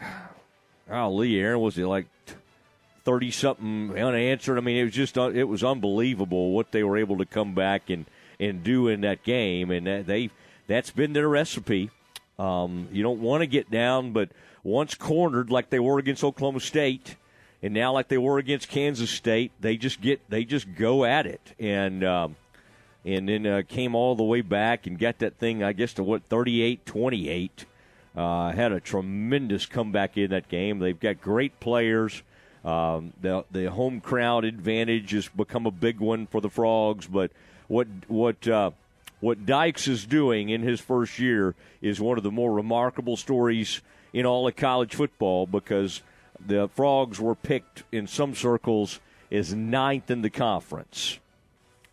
oh, Lee Aaron was it like thirty something unanswered? I mean, it was just uh, it was unbelievable what they were able to come back and and do in that game, and that they that's been their recipe. Um, you don't want to get down, but once cornered like they were against Oklahoma State and now like they were against Kansas State, they just get they just go at it, and um, and then uh, came all the way back and got that thing, I guess, to what 38-28. Uh, had a tremendous comeback in that game. They've got great players. Um, the the home crowd advantage has become a big one for the Frogs, but what what uh, what Dykes is doing in his first year is one of the more remarkable stories in all of college football because the Frogs were picked in some circles as ninth in the conference.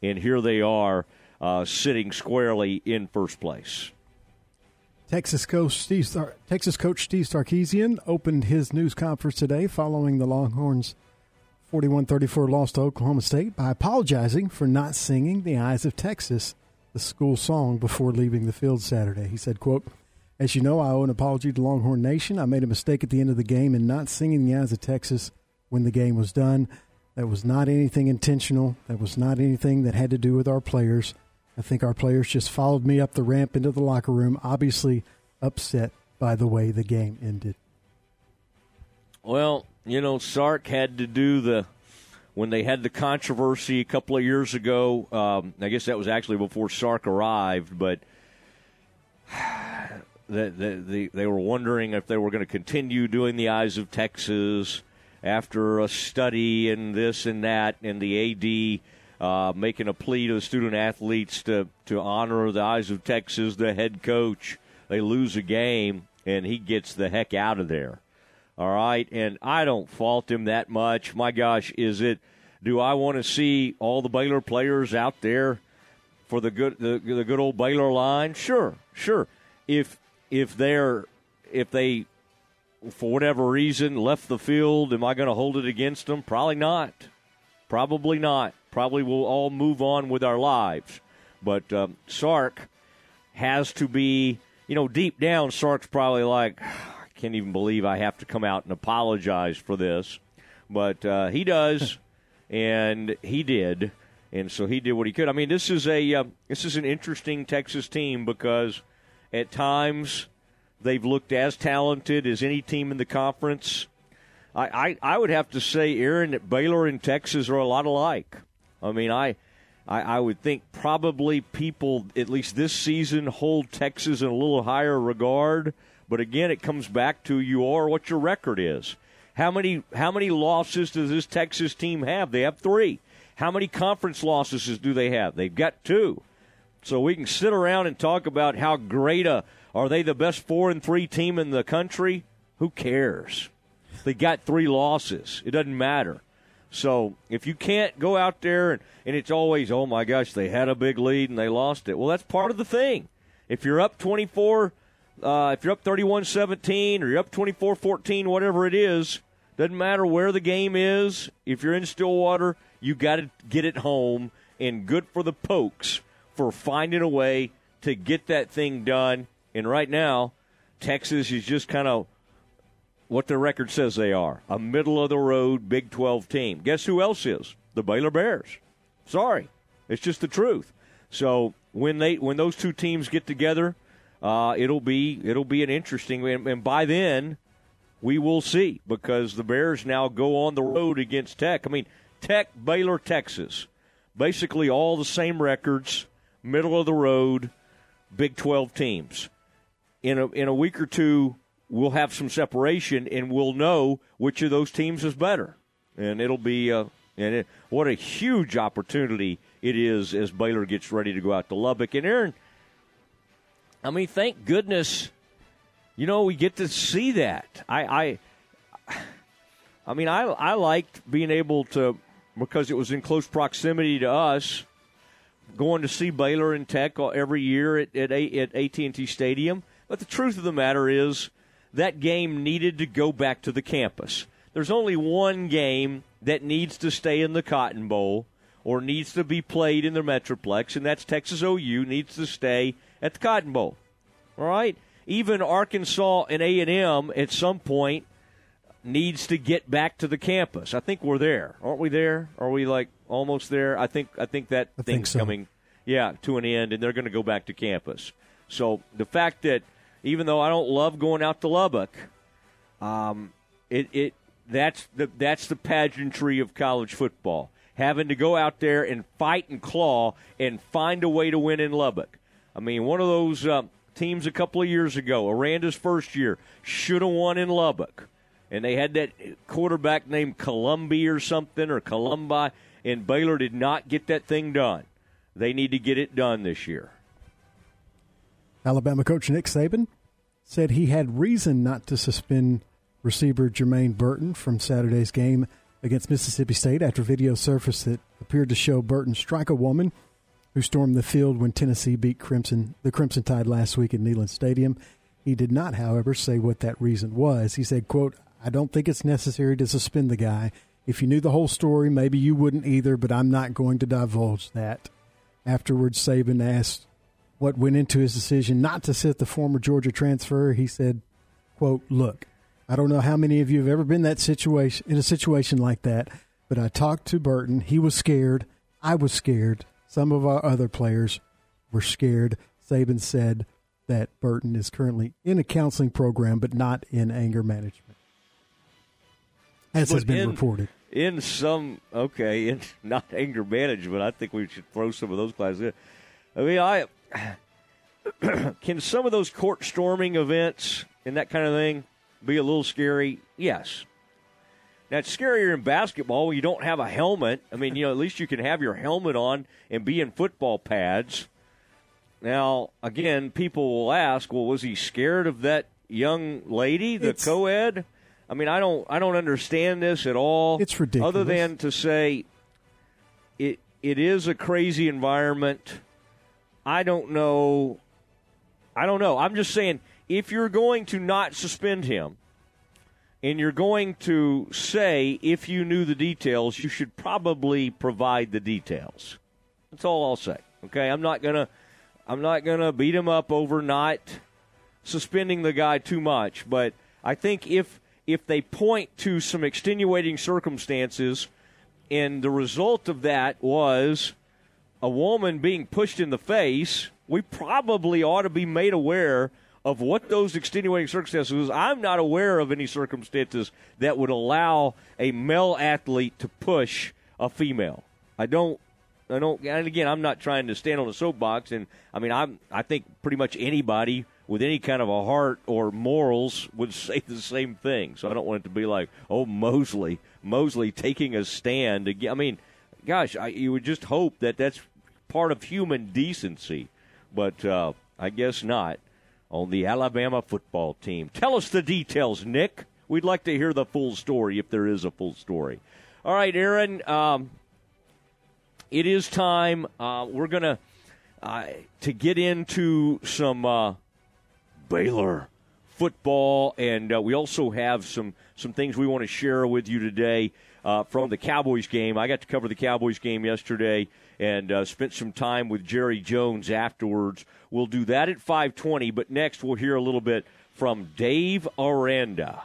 And here they are uh, sitting squarely in first place. Texas coach Steve Star- Texas coach Steve Sarkisian opened his news conference today following the Longhorns' 41-34 loss to Oklahoma State by apologizing for not singing "The Eyes of Texas," the school song, before leaving the field Saturday. He said, "quote As you know, I owe an apology to Longhorn Nation. I made a mistake at the end of the game in not singing "The Eyes of Texas" when the game was done. That was not anything intentional. That was not anything that had to do with our players." I think our players just followed me up the ramp into the locker room, obviously upset by the way the game ended. Well, you know, Sark had to do the when they had the controversy a couple of years ago. Um, I guess that was actually before Sark arrived, but the, the, the, they were wondering if they were going to continue doing the Eyes of Texas after a study and this and that, and the AD uh, making a plea to the student athletes to, to honor the Eyes of Texas, the head coach. They lose a game, and he gets the heck out of there. All right, and I don't fault him that much. My gosh, is it? Do I want to see all the Baylor players out there for the good the, the good old Baylor line? Sure, sure. If if they're if they for whatever reason left the field, am I going to hold it against them? Probably not. Probably not. Probably we'll all move on with our lives. But um, Sark has to be, you know, deep down, Sark's probably like, I can't even believe I have to come out and apologize for this. But uh, he does, and he did. And so he did what he could. I mean, this is a uh, this is an interesting Texas team because at times they've looked as talented as any team in the conference. I, I, I would have to say, Aaron, that Baylor and Texas are a lot alike. I mean, I, I, I would think probably people, at least this season, hold Texas in a little higher regard. But again, it comes back to you are what your record is. How many how many losses does this Texas team have? They have three. How many conference losses do they have? They've got two. So we can sit around and talk about how great a are they the best four and three team in the country? Who cares? They got three losses. It doesn't matter. So if you can't go out there and, and it's always, oh my gosh, they had a big lead and they lost it. Well, that's part of the thing. If you're up 24, uh, if you're up 31 17 or you're up 24 14, whatever it is, doesn't matter where the game is. If you're in Stillwater, you got to get it home. And good for the Pokes for finding a way to get that thing done. And right now, Texas is just kind of what their record says they are a middle of the road Big 12 team. Guess who else is? The Baylor Bears. Sorry. It's just the truth. So when they when those two teams get together, uh, it'll be it'll be an interesting and, and by then we will see because the Bears now go on the road against Tech. I mean, Tech, Baylor, Texas, basically all the same records, middle of the road, Big 12 teams. In a in a week or two, we'll have some separation and we'll know which of those teams is better, and it'll be uh, and it, what a huge opportunity it is as Baylor gets ready to go out to Lubbock. And Aaron, I mean, thank goodness, you know, we get to see that. I, I, I mean, I, I liked being able to because it was in close proximity to us, going to see Baylor and Tech every year at at, at AT&T Stadium. But the truth of the matter is, that game needed to go back to the campus. There's only one game that needs to stay in the Cotton Bowl or needs to be played in the Metroplex, and that's Texas OU needs to stay at the Cotton Bowl. All right? Even Arkansas and A&M at some point needs to get back to the campus. I think we're there. Aren't we there? Are we like almost there? I think I think that I thing's think so. coming yeah, to an end and they're going to go back to campus. So the fact that even though I don't love going out to Lubbock, um, it, it that's the that's the pageantry of college football. Having to go out there and fight and claw and find a way to win in Lubbock. I mean, one of those um, teams a couple of years ago, Aranda's first year, should have won in Lubbock, and they had that quarterback named Colombi or something or Colombi, and Baylor did not get that thing done. They need to get it done this year. Alabama coach Nick Saban said he had reason not to suspend receiver Jermaine Burton from Saturday's game against Mississippi State after video surfaced that appeared to show Burton strike a woman who stormed the field when Tennessee beat Crimson the Crimson Tide last week at Neyland Stadium. He did not, however, say what that reason was. He said, quote, I don't think it's necessary to suspend the guy. If you knew the whole story, maybe you wouldn't either, but I'm not going to divulge that. Afterwards, Saban asked what went into his decision not to sit the former Georgia transfer. He said, quote, look, I don't know how many of you have ever been that situation in a situation like that, but I talked to Burton. He was scared. I was scared. Some of our other players were scared. Saban said that Burton is currently in a counseling program, but not in anger management, as has been in- reported. In some, okay, in not anger management, I think we should throw some of those classes in. I mean, I can some of those court storming events and that kind of thing be a little scary? Yes. Now it's scarier in basketball when you don't have a helmet. I mean, you know, at least you can have your helmet on and be in football pads. Now, again, people will ask, well, was he scared of that young lady, the It's- co-ed? I mean, I don't, I don't understand this at all. It's ridiculous. Other than to say, it, it is a crazy environment. I don't know. I don't know. I'm just saying, if you're going to not suspend him, and you're going to say if you knew the details, you should probably provide the details. That's all I'll say. Okay, I'm not gonna, I'm not gonna beat him up over not suspending the guy too much, but I think if if they point to some extenuating circumstances, and the result of that was a woman being pushed in the face, we probably ought to be made aware of what those extenuating circumstances. I'm not aware of any circumstances that would allow a male athlete to push a female. I don't I don't and again I'm not trying to stand on a soapbox and I mean I'm I think pretty much anybody with any kind of a heart or morals would say the same thing. So I don't want it to be like, oh Mosley, Mosley taking a stand. I mean, gosh, I, you would just hope that that's part of human decency, but uh, I guess not. On the Alabama football team, tell us the details, Nick. We'd like to hear the full story if there is a full story. All right, Aaron. Um, it is time. Uh, we're gonna uh, to get into some uh, Baylor football, and uh, we also have some some things we want to share with you today uh, from the Cowboys game. I got to cover the Cowboys game yesterday and uh, spent some time with Jerry Jones afterwards. We'll do that at five twenty, but next we'll hear a little bit from Dave Aranda.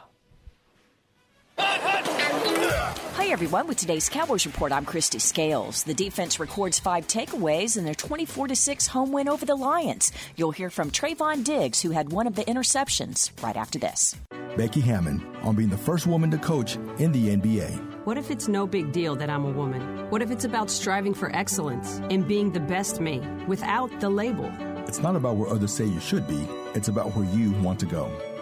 Hi, everyone. With today's Cowboys report, I'm Christy Scales. The defense records five takeaways in their 24 6 home win over the Lions. You'll hear from Trevon Diggs, who had one of the interceptions, right after this. Becky Hammon, on being the first woman to coach in the NBA. What if it's no big deal that I'm a woman? What if it's about striving for excellence and being the best me without the label? It's not about where others say you should be, it's about where you want to go.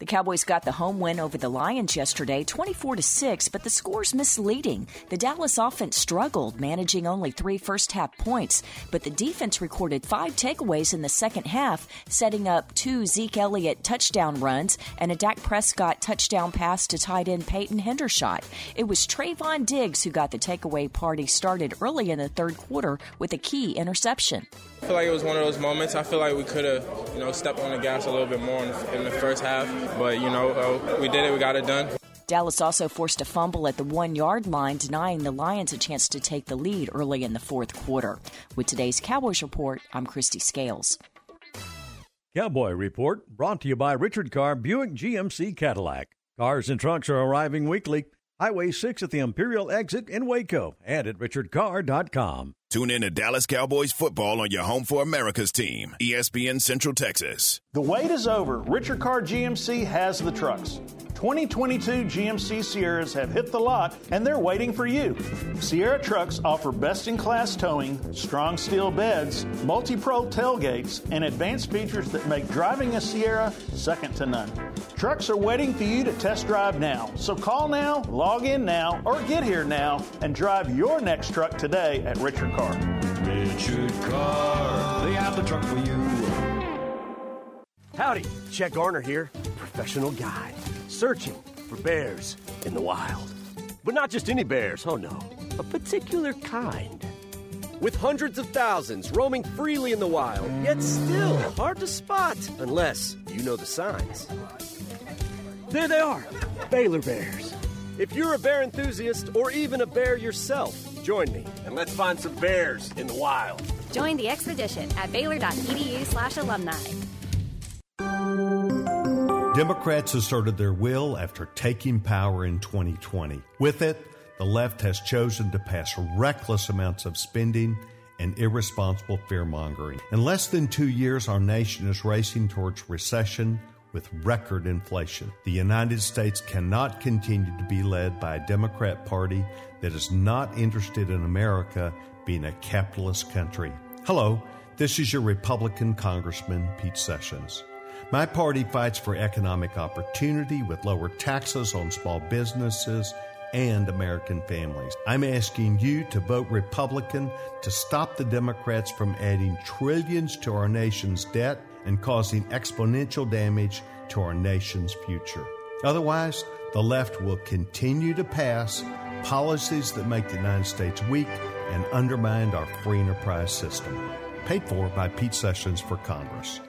The Cowboys got the home win over the Lions yesterday, 24 to 6, but the score's misleading. The Dallas offense struggled, managing only three first half points, but the defense recorded five takeaways in the second half, setting up two Zeke Elliott touchdown runs and a Dak Prescott touchdown pass to tight end Peyton Hendershot. It was Trevon Diggs who got the takeaway party started early in the third quarter with a key interception. I feel like it was one of those moments. I feel like we could have, you know, stepped on the gas a little bit more in the, in the first half, but you know, uh, we did it. We got it done. Dallas also forced a fumble at the one yard line, denying the Lions a chance to take the lead early in the fourth quarter. With today's Cowboys Report, I'm Christy Scales. Cowboy Report brought to you by Richard Carr Buick GMC Cadillac. Cars and trucks are arriving weekly. Highway 6 at the Imperial exit in Waco and at richardcarr.com. Tune in to Dallas Cowboys football on your home for America's team, ESPN Central Texas. The wait is over. Richard Carr GMC has the trucks. 2022 GMC Sierras have hit the lot and they're waiting for you. Sierra trucks offer best in class towing, strong steel beds, multi pro tailgates, and advanced features that make driving a Sierra second to none. Trucks are waiting for you to test drive now. So call now, log in now, or get here now and drive your next truck today at Richard Carr. Richard Carr, they have the truck for you. Howdy, Chet Garner here, professional guide, searching for bears in the wild. But not just any bears, oh no, a particular kind. With hundreds of thousands roaming freely in the wild, yet still hard to spot unless you know the signs. There they are, Baylor Bears. If you're a bear enthusiast or even a bear yourself, join me and let's find some bears in the wild. Join the expedition at baylor.edu slash alumni. Democrats asserted their will after taking power in 2020. With it, the left has chosen to pass reckless amounts of spending and irresponsible fear mongering. In less than two years, our nation is racing towards recession with record inflation. The United States cannot continue to be led by a Democrat Party that is not interested in America being a capitalist country. Hello, this is your Republican Congressman, Pete Sessions. My party fights for economic opportunity with lower taxes on small businesses and American families. I'm asking you to vote Republican to stop the Democrats from adding trillions to our nation's debt and causing exponential damage to our nation's future. Otherwise, the left will continue to pass policies that make the United States weak and undermine our free enterprise system. Paid for by Pete Sessions for Congress.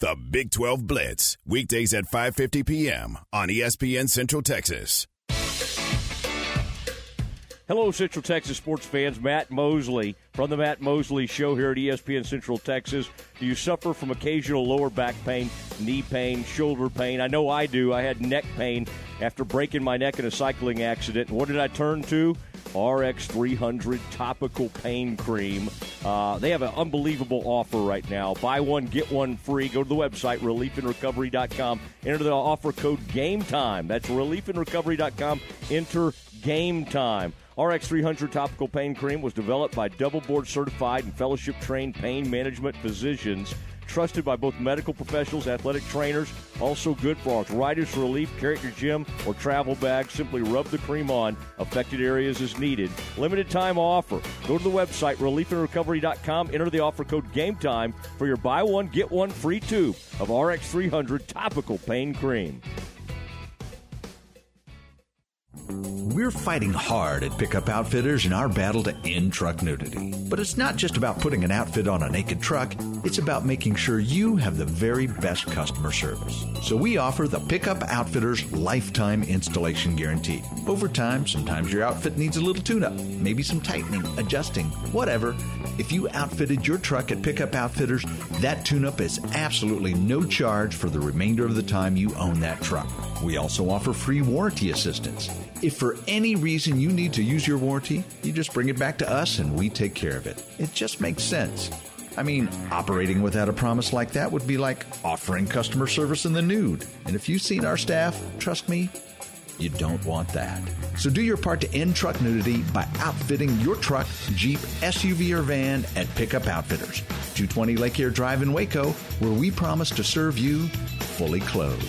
The Big 12 Blitz, weekdays at 5:50 p.m. on ESPN Central Texas. Hello, Central Texas sports fans. Matt Mosley from the Matt Mosley Show here at ESPN Central Texas. Do you suffer from occasional lower back pain, knee pain, shoulder pain? I know I do. I had neck pain after breaking my neck in a cycling accident. What did I turn to? RX 300 topical pain cream. Uh, they have an unbelievable offer right now. Buy one, get one free. Go to the website, reliefinrecovery.com. Enter the offer code GAME TIME. That's reliefinrecovery.com. Enter GAME TIME. RX 300 topical pain cream was developed by double board certified and fellowship trained pain management physicians trusted by both medical professionals, athletic trainers. Also good for arthritis relief. Carry your gym or travel bag. Simply rub the cream on affected areas as needed. Limited time offer. Go to the website reliefandrecovery.com. Enter the offer code Game Time for your buy one get one free tube of RX300 topical pain cream. We're fighting hard at Pickup Outfitters in our battle to end truck nudity. But it's not just about putting an outfit on a naked truck, it's about making sure you have the very best customer service. So we offer the Pickup Outfitters Lifetime Installation Guarantee. Over time, sometimes your outfit needs a little tune up, maybe some tightening, adjusting, whatever. If you outfitted your truck at Pickup Outfitters, that tune up is absolutely no charge for the remainder of the time you own that truck. We also offer free warranty assistance. If for any reason you need to use your warranty, you just bring it back to us and we take care of it. It just makes sense. I mean, operating without a promise like that would be like offering customer service in the nude. And if you've seen our staff, trust me, you don't want that. So do your part to end truck nudity by outfitting your truck, Jeep, SUV, or van at Pickup Outfitters, 220 Lake Air Drive in Waco, where we promise to serve you fully clothed.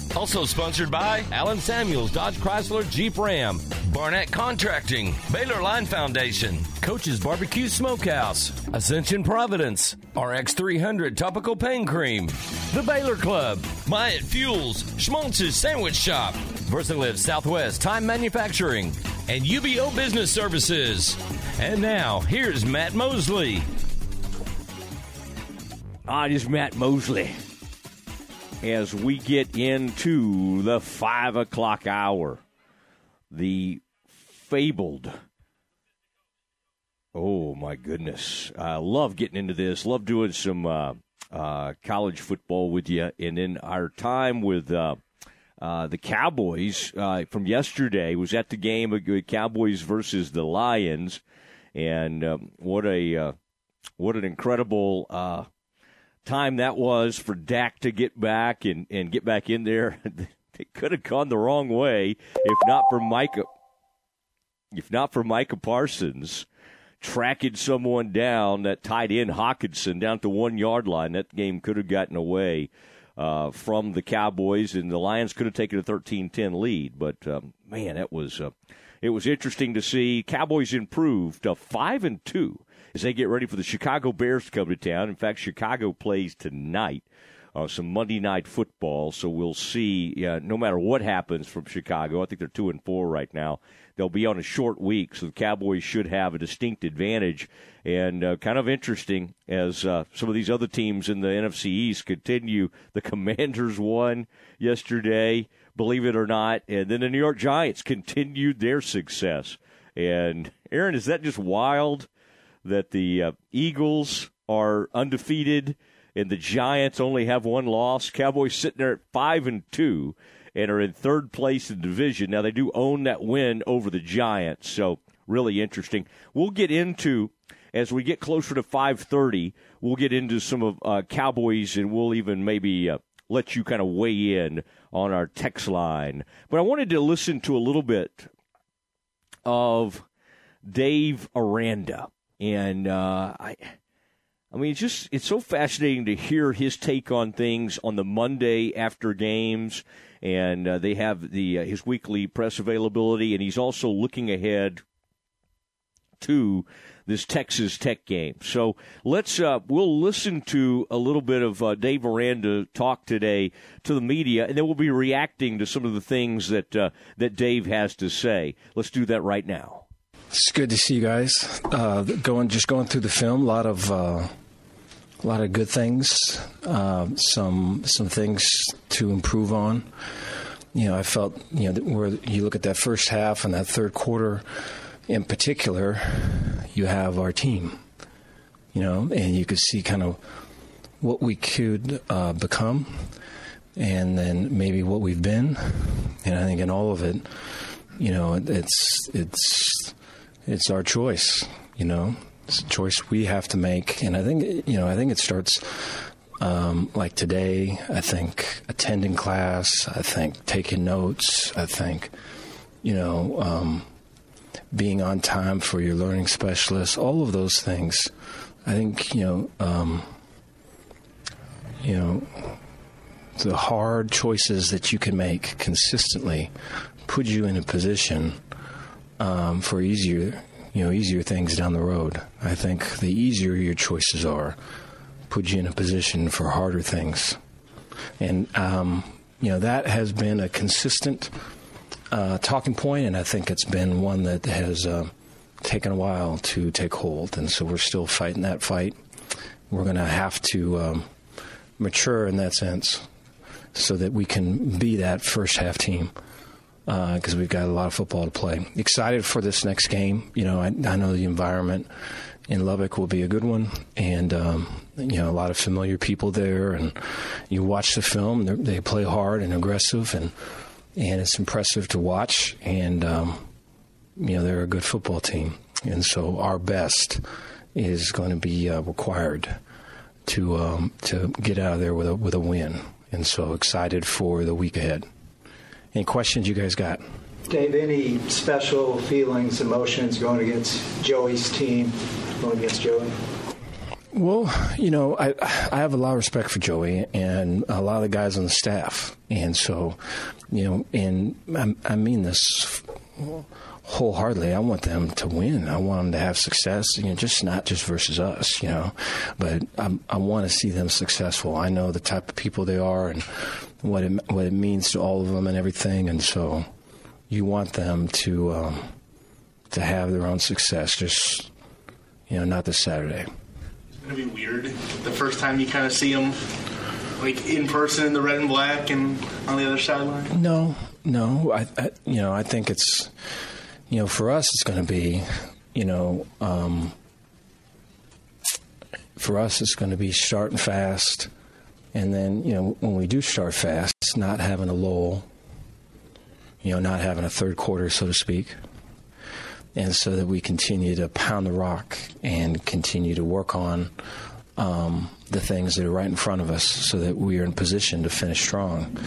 Also sponsored by Allen Samuels Dodge Chrysler Jeep Ram, Barnett Contracting, Baylor Line Foundation, Coach's Barbecue Smokehouse, Ascension Providence, RX 300 Topical Pain Cream, The Baylor Club, Myatt Fuels, Schmaltz's Sandwich Shop, VersaLive Southwest Time Manufacturing, and UBO Business Services. And now, here's Matt Mosley. Ah, is Matt Mosley. As we get into the five o'clock hour, the fabled. Oh my goodness! I love getting into this. Love doing some uh, uh, college football with you, and then our time with uh, uh, the Cowboys uh, from yesterday was at the game of Cowboys versus the Lions, and um, what a uh, what an incredible uh, time that was for Dak to get back and, and get back in there. it could have gone the wrong way if not for Micah. If not for Micah Parsons tracking someone down, that tied in Hockenson down to one yard line, that game could have gotten away uh, from the Cowboys, and the Lions could have taken a 13-10 lead. But um, man, it was uh, it was interesting to see Cowboys improve to five and two as they get ready for the Chicago Bears to come to town. In fact, Chicago plays tonight. Uh, some Monday night football, so we'll see. Uh, no matter what happens from Chicago, I think they're two and four right now. They'll be on a short week, so the Cowboys should have a distinct advantage. And uh, kind of interesting as uh, some of these other teams in the NFC East continue. The Commanders won yesterday, believe it or not, and then the New York Giants continued their success. And Aaron, is that just wild? That the uh, Eagles are undefeated and the Giants only have one loss. Cowboys sitting there at five and two and are in third place in the division. Now they do own that win over the Giants, so really interesting. We'll get into as we get closer to five thirty. We'll get into some of uh, Cowboys, and we'll even maybe uh, let you kind of weigh in on our text line. But I wanted to listen to a little bit of Dave Aranda and uh, I. I mean, it's just it's so fascinating to hear his take on things on the Monday after games, and uh, they have the uh, his weekly press availability, and he's also looking ahead to this Texas Tech game. So let's uh, we'll listen to a little bit of uh, Dave Aranda talk today to the media, and then we'll be reacting to some of the things that uh, that Dave has to say. Let's do that right now. It's good to see you guys. Uh, going just going through the film, a lot of uh, a lot of good things, uh, some some things to improve on. You know, I felt you know where you look at that first half and that third quarter, in particular, you have our team. You know, and you could see kind of what we could uh, become. and then maybe what we've been. And I think in all of it, you know, it's it's it's our choice. You know, it's a choice we have to make. And I think you know, I think it starts. Um, like today, I think attending class, I think taking notes, I think, you know, um, being on time for your learning specialist, all of those things. I think, you know, um, you know, the hard choices that you can make consistently put you in a position um, for easier, you know, easier things down the road. I think the easier your choices are, put you in a position for harder things. And, um, you know, that has been a consistent uh, talking point, and I think it's been one that has uh, taken a while to take hold. And so we're still fighting that fight. We're going to have to um, mature in that sense so that we can be that first half team because uh, we've got a lot of football to play. Excited for this next game. You know, I, I know the environment in Lubbock will be a good one, and um, you know a lot of familiar people there. And you watch the film; they play hard and aggressive, and and it's impressive to watch. And um, you know they're a good football team, and so our best is going to be uh, required to um, to get out of there with a with a win. And so excited for the week ahead. Any questions you guys got? Dave, any special feelings, emotions going against Joey's team, going against Joey? Well, you know, I I have a lot of respect for Joey and a lot of the guys on the staff, and so, you know, and I, I mean this wholeheartedly. I want them to win. I want them to have success. You know, just not just versus us. You know, but I, I want to see them successful. I know the type of people they are and what it what it means to all of them and everything, and so you want them to um, to have their own success. Just you know, not this Saturday It's gonna be weird the first time you kind of see them, like in person in the red and black and on the other sideline? No, no. I, I you know, I think it's, you know, for us, it's going to be, you know, um, for us, it's going to be starting fast, and then you know, when we do start fast, not having a lull. You know, not having a third quarter, so to speak and so that we continue to pound the rock and continue to work on um, the things that are right in front of us so that we are in position to finish strong.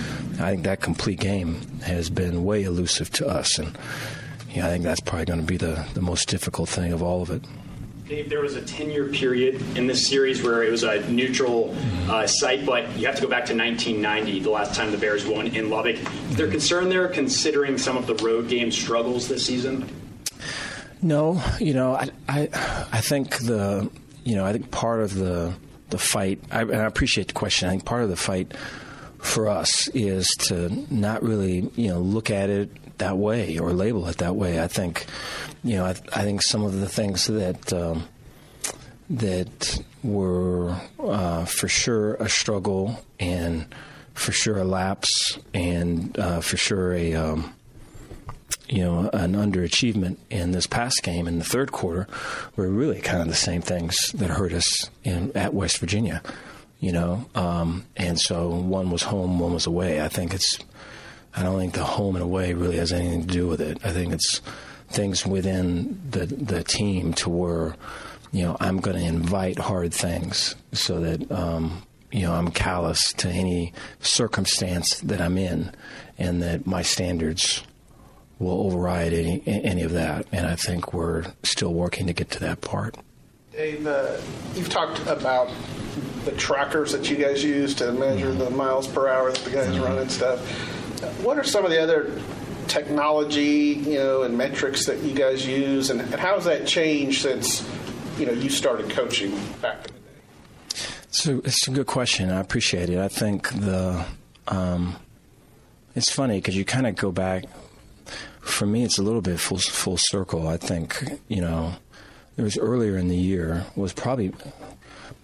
I think that complete game has been way elusive to us, and yeah, I think that's probably going to be the, the most difficult thing of all of it. Dave, there was a 10 year period in this series where it was a neutral uh, site, but you have to go back to 1990, the last time the Bears won in Lubbock. Is there concern there considering some of the road game struggles this season? No, you know, I, I, I think the, you know, I think part of the the fight. I, and I appreciate the question. I think part of the fight for us is to not really, you know, look at that way or label it that way. I think, you know, I, I think some of the things that um, that were uh, for sure a struggle and for sure a lapse and uh, for sure a um, you know, an underachievement in this past game in the third quarter were really kind of the same things that hurt us in, at West Virginia, you know. Um, and so one was home, one was away. I think it's, I don't think the home and away really has anything to do with it. I think it's things within the the team to where, you know, I'm going to invite hard things so that. Um, you know, I'm callous to any circumstance that I'm in, and that my standards will override any any of that. And I think we're still working to get to that part. Dave, uh, you've talked about the trackers that you guys use to measure mm-hmm. the miles per hour that the guys mm-hmm. run and stuff. What are some of the other technology, you know, and metrics that you guys use, and, and how has that changed since you know you started coaching back in the day? So it's a good question. I appreciate it. I think the um, it's funny because you kind of go back for me, it's a little bit full full circle. I think you know, it was earlier in the year was probably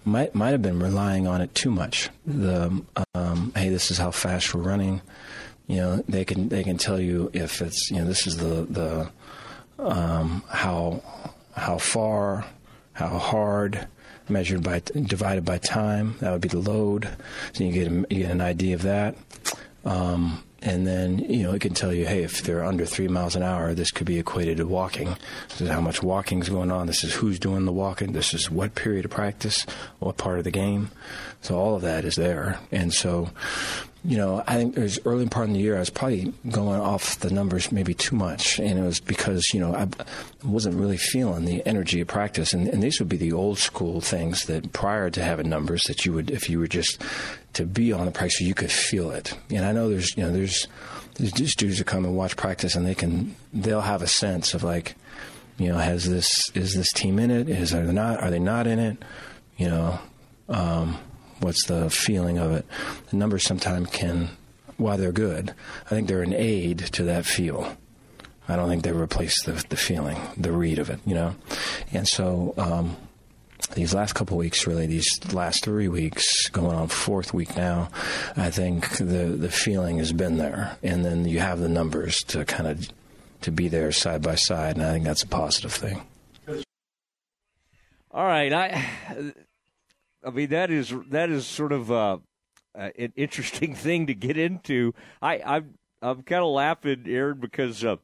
might might have been relying on it too much. The um, hey, this is how fast we're running. You know, they can they can tell you if it's you know this is the the um, how how far, how hard, measured by divided by time. That would be the load. So you get a, you get an idea of that. Um, and then you know it can tell you, hey, if they're under three miles an hour, this could be equated to walking. This is how much walking is going on. This is who's doing the walking. This is what period of practice, what part of the game. So all of that is there, and so you know, I think it was early part in the year. I was probably going off the numbers maybe too much, and it was because you know I wasn't really feeling the energy of practice. And, and these would be the old school things that prior to having numbers that you would, if you were just to be on the practice, you could feel it. And I know there's you know there's there's just dudes that come and watch practice, and they can they'll have a sense of like, you know, has this is this team in it? Is are they not? Are they not in it? You know. Um, what's the feeling of it. The numbers sometimes can, while they're good, I think they're an aid to that feel. I don't think they replace the the feeling, the read of it, you know. And so um, these last couple weeks, really, these last three weeks, going on fourth week now, I think the the feeling has been there, and then you have the numbers to kind of to be there side by side, and I think that's a positive thing. All right, I I mean that is that is sort of uh, uh, an interesting thing to get into. I I'm I'm kind of laughing, Aaron, because uh,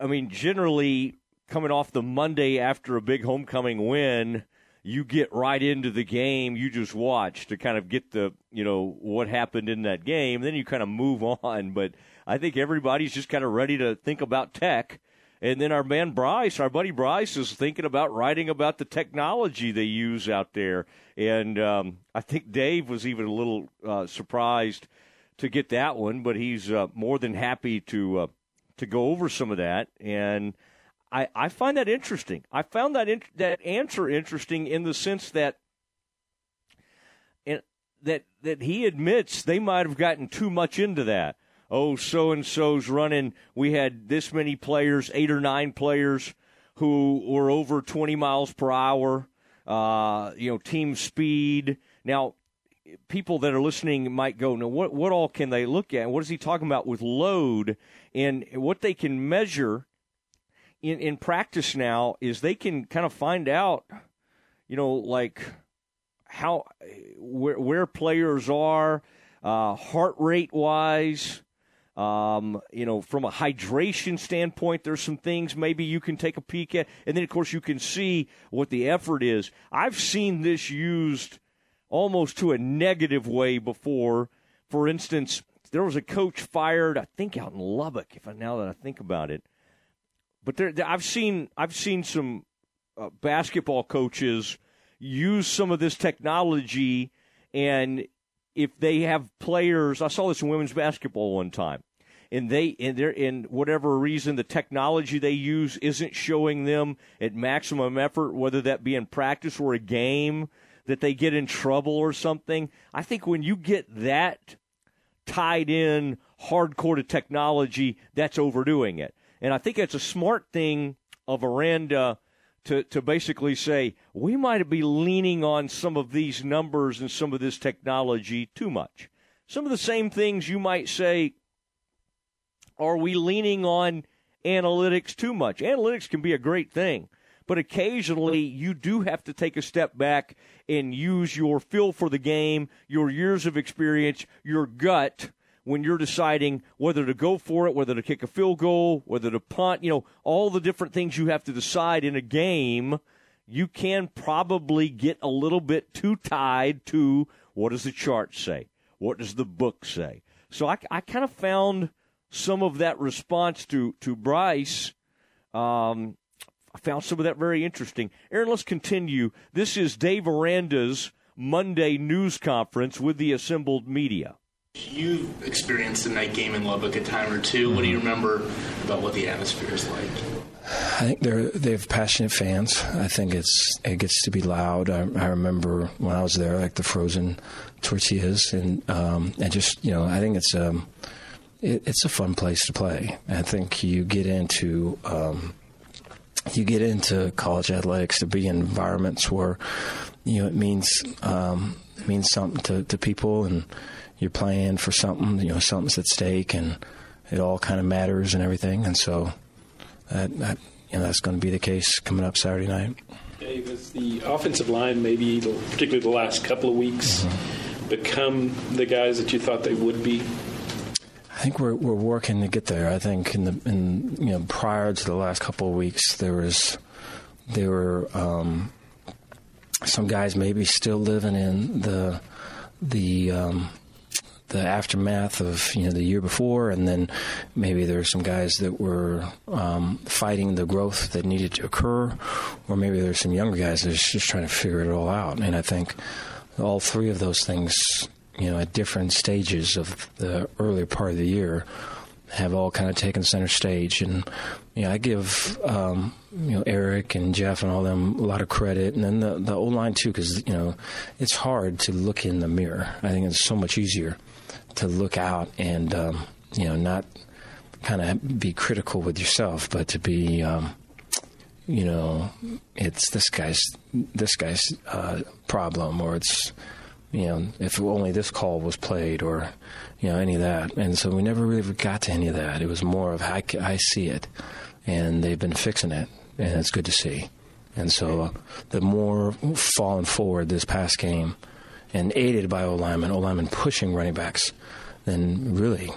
I mean generally coming off the Monday after a big homecoming win, you get right into the game. You just watch to kind of get the you know what happened in that game. Then you kind of move on. But I think everybody's just kind of ready to think about tech and then our man Bryce, our buddy Bryce, is thinking about writing about the technology they use out there. And um, I think Dave was even a little uh, surprised to get that one, but he's uh, more than happy to uh, to go over some of that. And I, I find that interesting. I found that in, that answer interesting in the sense that in, that that he admits they might have gotten too much into that oh, so and so's running. We had this many players, eight or nine players, who were over 20 miles per hour. Uh, you know, team speed. Now, people that are listening might go, "No, what what all can they look at? What is he talking about with load? And what they can measure in in practice now is they can kind of find out, you know, like how where where players are, uh, heart rate wise, um, you know, from a hydration standpoint, there's some things maybe you can take a peek at. And then, of course, you can see what the effort is. I've seen this used almost to a negative way before. For instance, there was a coach fired, I think, out in Lubbock. If I, now that I think about it, but there, I've seen I've seen some uh, basketball coaches use some of this technology and if they have players, I saw this in women's basketball one time, and they in their in whatever reason the technology they use isn't showing them at maximum effort, whether that be in practice or a game, that they get in trouble or something. I think when you get that tied in hardcore to technology, that's overdoing it. And I think it's a smart thing of Aranda to, to basically say we might be leaning on some of these numbers and some of this technology too much. Some of the same things you might say, are we leaning on analytics too much? Analytics can be a great thing, but occasionally you do have to take a step back and use your feel for the game, your years of experience, your gut when you're deciding whether to go for it, whether to kick a field goal, whether to punt, you know, all the different things you have to decide in a game, you can probably get a little bit too tied to what does the chart say? What does the book say? So I, I kind of found some of that response to, to Bryce. Um, I found some of that very interesting. Aaron, let's continue. This is Dave Aranda's Monday news conference with the assembled media. You've experienced the night game in Lubbock a time or 2 What do you remember about what the atmosphere is like? I think they're they have passionate fans. I think it's it gets to be loud. I, I remember when I was there, like the frozen tortillas, and um, and just you know, I think it's um, it, it's a fun place to play. I think you get into um, you get into college athletics to be in environments where you know it means um, it means something to, to people and you're playing for something, you know, something's at stake, and it all kind of matters and everything. And so that, that you know that's going to be the case coming up Saturday night. Dave, has the offensive line, maybe particularly the last couple of weeks, Mm-hmm. become the guys that you thought they would be? I think we're we're working to get there. I think in the in you know prior to the last couple of weeks there was there were um, some guys maybe still living in the the um, the aftermath of you know the year before, and then maybe there were some guys that were um, fighting the growth that needed to occur, or maybe there's some younger guys that are just trying to figure it all out. And I think all three of those things, you know, at different stages of the earlier part of the year, have all kind of taken center stage. And you know, I give um, you know Eric and Jeff and all them a lot of credit, and then the the O line too, because you know it's hard to look in the mirror. I think it's so much easier to look out and um, you know not kind of be critical with yourself, but to be um, you know it's this guy's this guy's uh, problem, or it's you know if only this call was played, or you know any of that. And so we never really got to any of that. It was more of I, I see it, and they've been fixing it, and it's good to see. And so uh, the more falling forward this past game, and aided by O linemen pushing running backs, then really,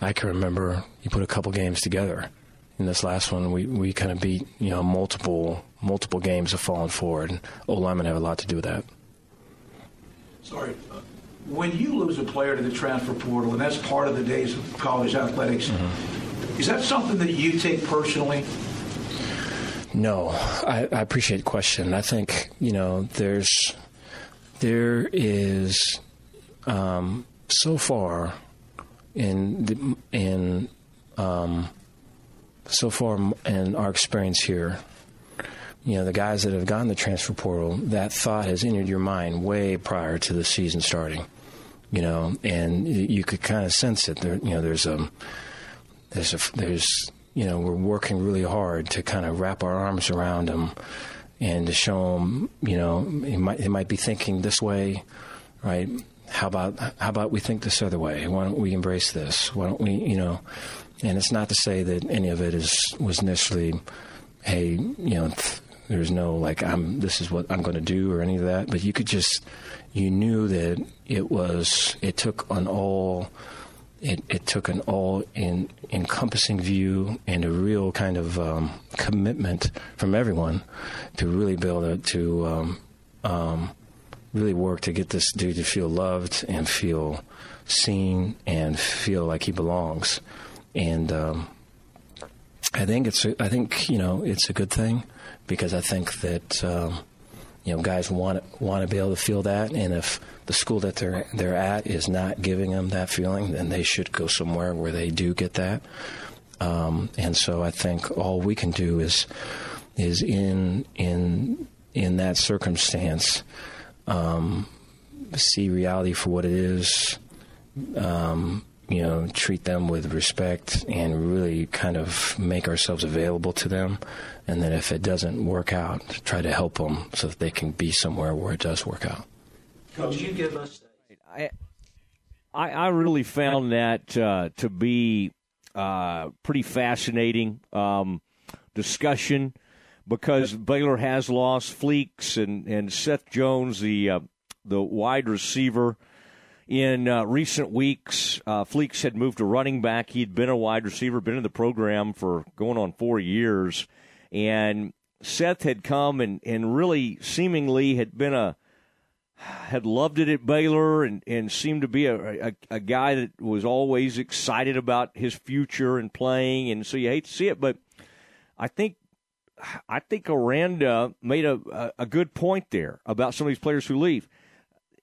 I can remember you put a couple games together. In this last one, we, we kind of beat you know multiple multiple games of falling forward, and have a lot to do with that. Sorry. When you lose a player to the transfer portal, and that's part of the days of college athletics, is that something that you take personally? No, I, I appreciate the question. I think you know there's there is um, so far in the, in um, so far in our experience here. You know, the guys that have gone the transfer portal, that thought has entered your mind way prior to the season starting. You know, and you could kind of sense it. There, you know, there's a there's a there's you know we're working really hard to kind of wrap our arms around them and to show them you know he might he might be thinking this way right how about how about we think this other way why don't we embrace this why don't we you know and it's not to say that any of it is was necessarily hey you know th- there's no like I'm this is what I'm going to do or any of that but you could just you knew that it was it took an all it, it took an all in, encompassing view and a real kind of um, commitment from everyone to really able to, to um, um, really work to get this dude to feel loved and feel seen and feel like he belongs. And um, I think it's a, I think you know it's a good thing because I think that um, you know guys want want to be able to feel that, and if the school that they're they're at is not giving them that feeling, then they should go somewhere where they do get that. Um, and so I think all we can do is is in in in that circumstance um, see reality for what it is. Um, you know, treat them with respect and really kind of make ourselves available to them. And then if it doesn't work out, try to help them so that they can be somewhere where it does work out. Could you give us? I, I, I really found that uh, to be uh, pretty fascinating um, discussion because Baylor has lost Fleeks and, and Seth Jones, the uh, the wide receiver. In uh, recent weeks, uh, Fleeks had moved to running back. He'd been a wide receiver, been in the program for going on four years, and Seth had come and, and really seemingly had been a had loved it at Baylor and, and seemed to be a, a, a guy that was always excited about his future and playing. And so you hate to see it, but I think I think Aranda made a, a, good point there about some of these players who leave.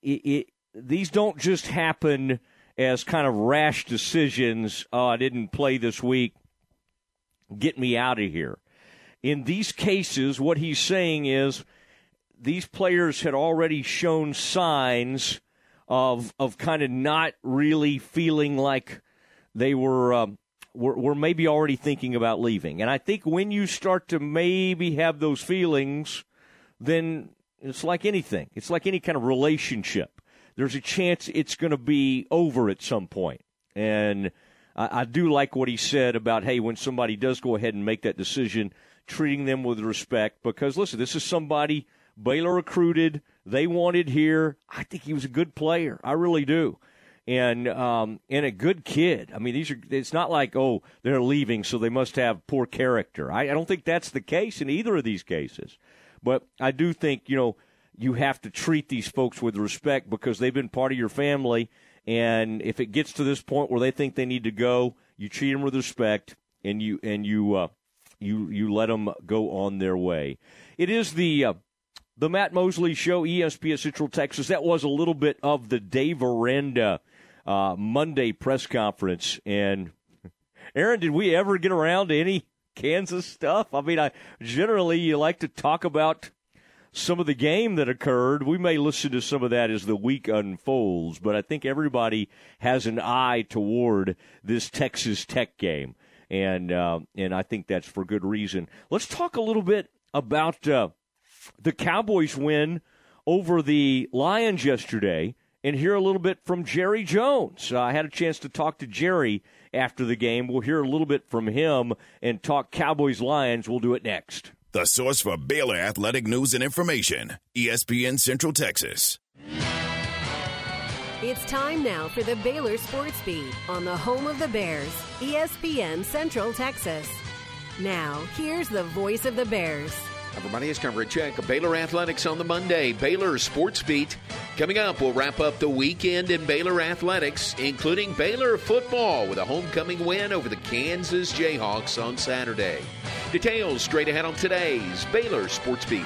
It, it, these don't just happen as kind of rash decisions. Oh, I didn't play this week. Get me out of here. In these cases, what he's saying is these players had already shown signs of of kind of not really feeling like they were um, were, were maybe already thinking about leaving. And I think when you start to maybe have those feelings, then it's like anything. It's like any kind of relationship. There's a chance it's going to be over at some point. And I, I do like what he said about hey, when somebody does go ahead and make that decision, treating them with respect because listen, this is somebody Baylor recruited. They wanted here. I think he was a good player. I really do. And um, and a good kid. I mean, these are. It's not like oh they're leaving, so they must have poor character. I, I don't think that's the case in either of these cases. But I do think you know you have to treat these folks with respect because they've been part of your family. And if it gets to this point where they think they need to go, you treat them with respect and you and you uh, you you let them go on their way. It is the uh, the Matt Mosley Show, ESPN Central Texas. That was a little bit of the Dave Aranda uh, Monday press conference. And Aaron, did we ever get around to any Kansas stuff? I mean, I generally you like to talk about some of the game that occurred. We may listen to some of that as the week unfolds, but I think everybody has an eye toward this Texas Tech game, and uh, and I think that's for good reason. Let's talk a little bit about uh, the Cowboys' win over the Lions yesterday, and hear a little bit from Jerry Jones. Uh, I had a chance to talk to Jerry after the game. We'll hear a little bit from him and talk Cowboys Lions. We'll do it next. The source for Baylor athletic news and information, ESPN Central Texas. It's time now for the Baylor Sports Beat on the home of the Bears, ESPN Central Texas. Now, here's the voice of the Bears. Everybody, it's coverage check Baylor Athletics on the Monday. Baylor Sports Beat. Coming up, we'll wrap up the weekend in Baylor Athletics, including Baylor football with a homecoming win over the Kansas Jayhawks on Saturday. Details straight ahead on today's Baylor Sports Beat.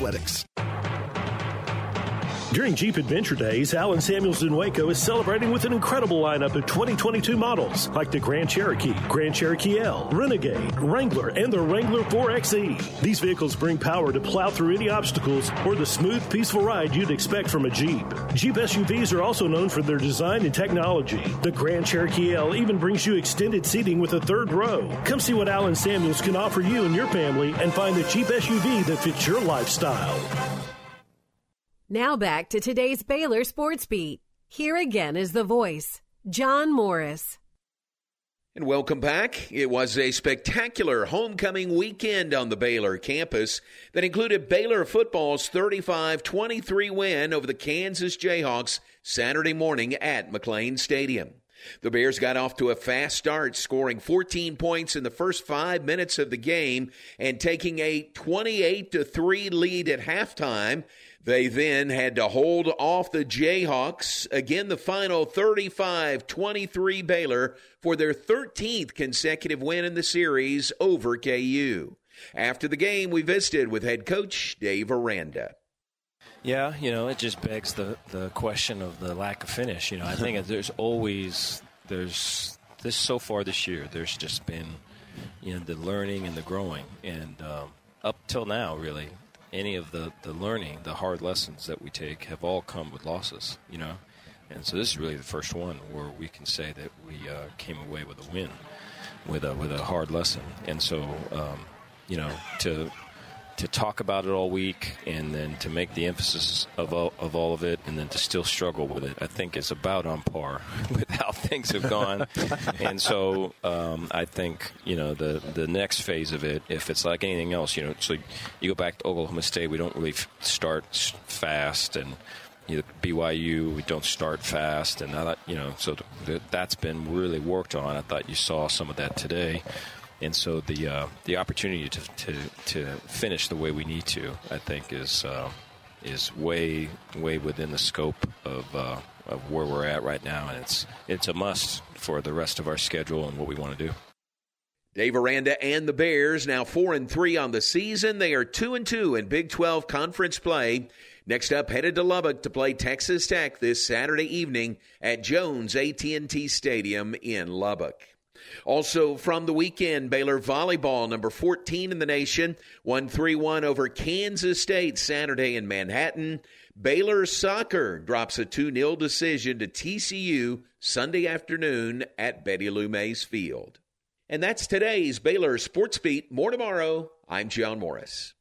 athletics. During Jeep Adventure Days, Allen Samuels in Waco is celebrating with an incredible lineup of 2022 models like the Grand Cherokee, Grand Cherokee L, Renegade, Wrangler, and the Wrangler 4xe. These vehicles bring power to plow through any obstacles or the smooth, peaceful ride you'd expect from a Jeep. Jeep SUVs are also known for their design and technology. The Grand Cherokee L even brings you extended seating with a third row. Come see what Allen Samuels can offer you and your family and find the Jeep SUV that fits your lifestyle. Now back to today's Baylor Sports Beat. Here again is the voice, John Morris. And welcome back. It was a spectacular homecoming weekend on the Baylor campus that included Baylor football's 35 23 win over the Kansas Jayhawks Saturday morning at McLane Stadium. The Bears got off to a fast start, scoring 14 points in the first five minutes of the game and taking a 28 3 lead at halftime. They then had to hold off the Jayhawks. Again, the final 35 23 Baylor for their 13th consecutive win in the series over KU. After the game, we visited with head coach Dave Aranda. Yeah, you know, it just begs the, the question of the lack of finish. You know, I think there's always, there's this so far this year, there's just been, you know, the learning and the growing. And um, up till now, really, any of the, the learning, the hard lessons that we take have all come with losses, you know. And so this is really the first one where we can say that we uh, came away with a win, with a with a hard lesson. And so, um, you know, to to talk about it all week and then to make the emphasis of all, of all of it and then to still struggle with it, I think is about on par with how things have gone. and so um, I think, you know, the, the next phase of it, if it's like anything else, you know, so you go back to Oklahoma State, we don't really start fast and you BYU, we don't start fast, and I thought, you know, so th- that's been really worked on. I thought you saw some of that today and so the uh, the opportunity to, to, to finish the way we need to, I think, is uh, is way way within the scope of uh, of where we're at right now, and it's it's a must for the rest of our schedule and what we want to do. Dave Aranda and the Bears now four and three on the season. They are two and two in Big Twelve conference play. Next up, headed to Lubbock to play Texas Tech this Saturday evening at Jones AT&T Stadium in Lubbock. Also from the weekend, Baylor volleyball, number 14 in the nation, won 3 1 over Kansas State Saturday in Manhattan. Baylor soccer drops a 2 0 decision to TCU Sunday afternoon at Betty Lou Mays Field. And that's today's Baylor Sports Beat. More tomorrow. I'm John Morris.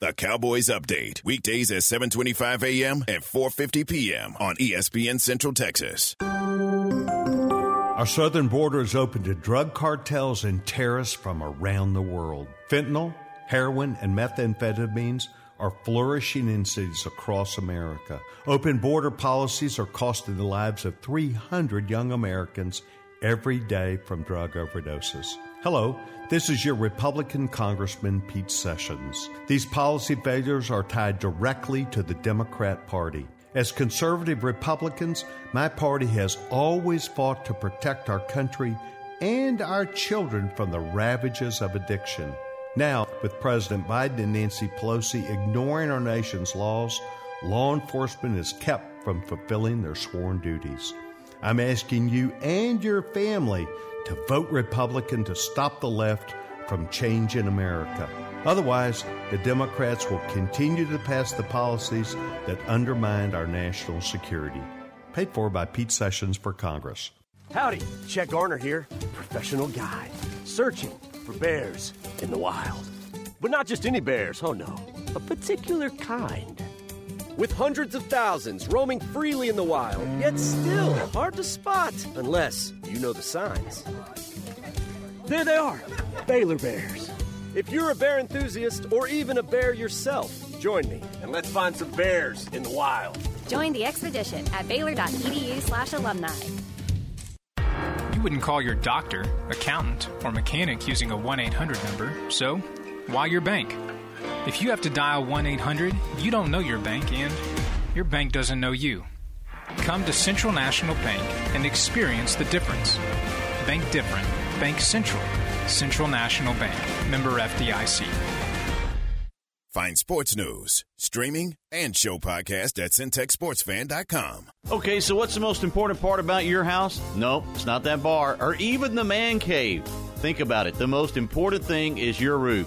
The Cowboys Update, weekdays at 7:25 a.m. and 4:50 p.m. on ESPN Central Texas. Our southern border is open to drug cartels and terrorists from around the world. Fentanyl, heroin, and methamphetamines are flourishing in cities across America. Open border policies are costing the lives of 300 young Americans every day from drug overdoses. Hello, this is your Republican Congressman Pete Sessions. These policy failures are tied directly to the Democrat Party. As conservative Republicans, my party has always fought to protect our country and our children from the ravages of addiction. Now, with President Biden and Nancy Pelosi ignoring our nation's laws, law enforcement is kept from fulfilling their sworn duties. I'm asking you and your family to vote Republican to stop the left from changing America. Otherwise, the Democrats will continue to pass the policies that undermine our national security. Paid for by Pete Sessions for Congress. Howdy, Chet Garner here, professional guide, searching for bears in the wild. But not just any bears, oh no, a particular kind. With hundreds of thousands roaming freely in the wild, yet still hard to spot unless you know the signs. There they are, Baylor Bears. If you're a bear enthusiast or even a bear yourself, join me and let's find some bears in the wild. Join the expedition at baylor.edu slash alumni. You wouldn't call your doctor, accountant, or mechanic using a 1 800 number, so why your bank? If you have to dial 1 800, you don't know your bank and your bank doesn't know you. Come to Central National Bank and experience the difference. Bank different. Bank Central. Central National Bank. Member FDIC. Find sports news, streaming, and show podcast at syntechsportsfan.com. Okay, so what's the most important part about your house? Nope, it's not that bar or even the man cave. Think about it. The most important thing is your roof.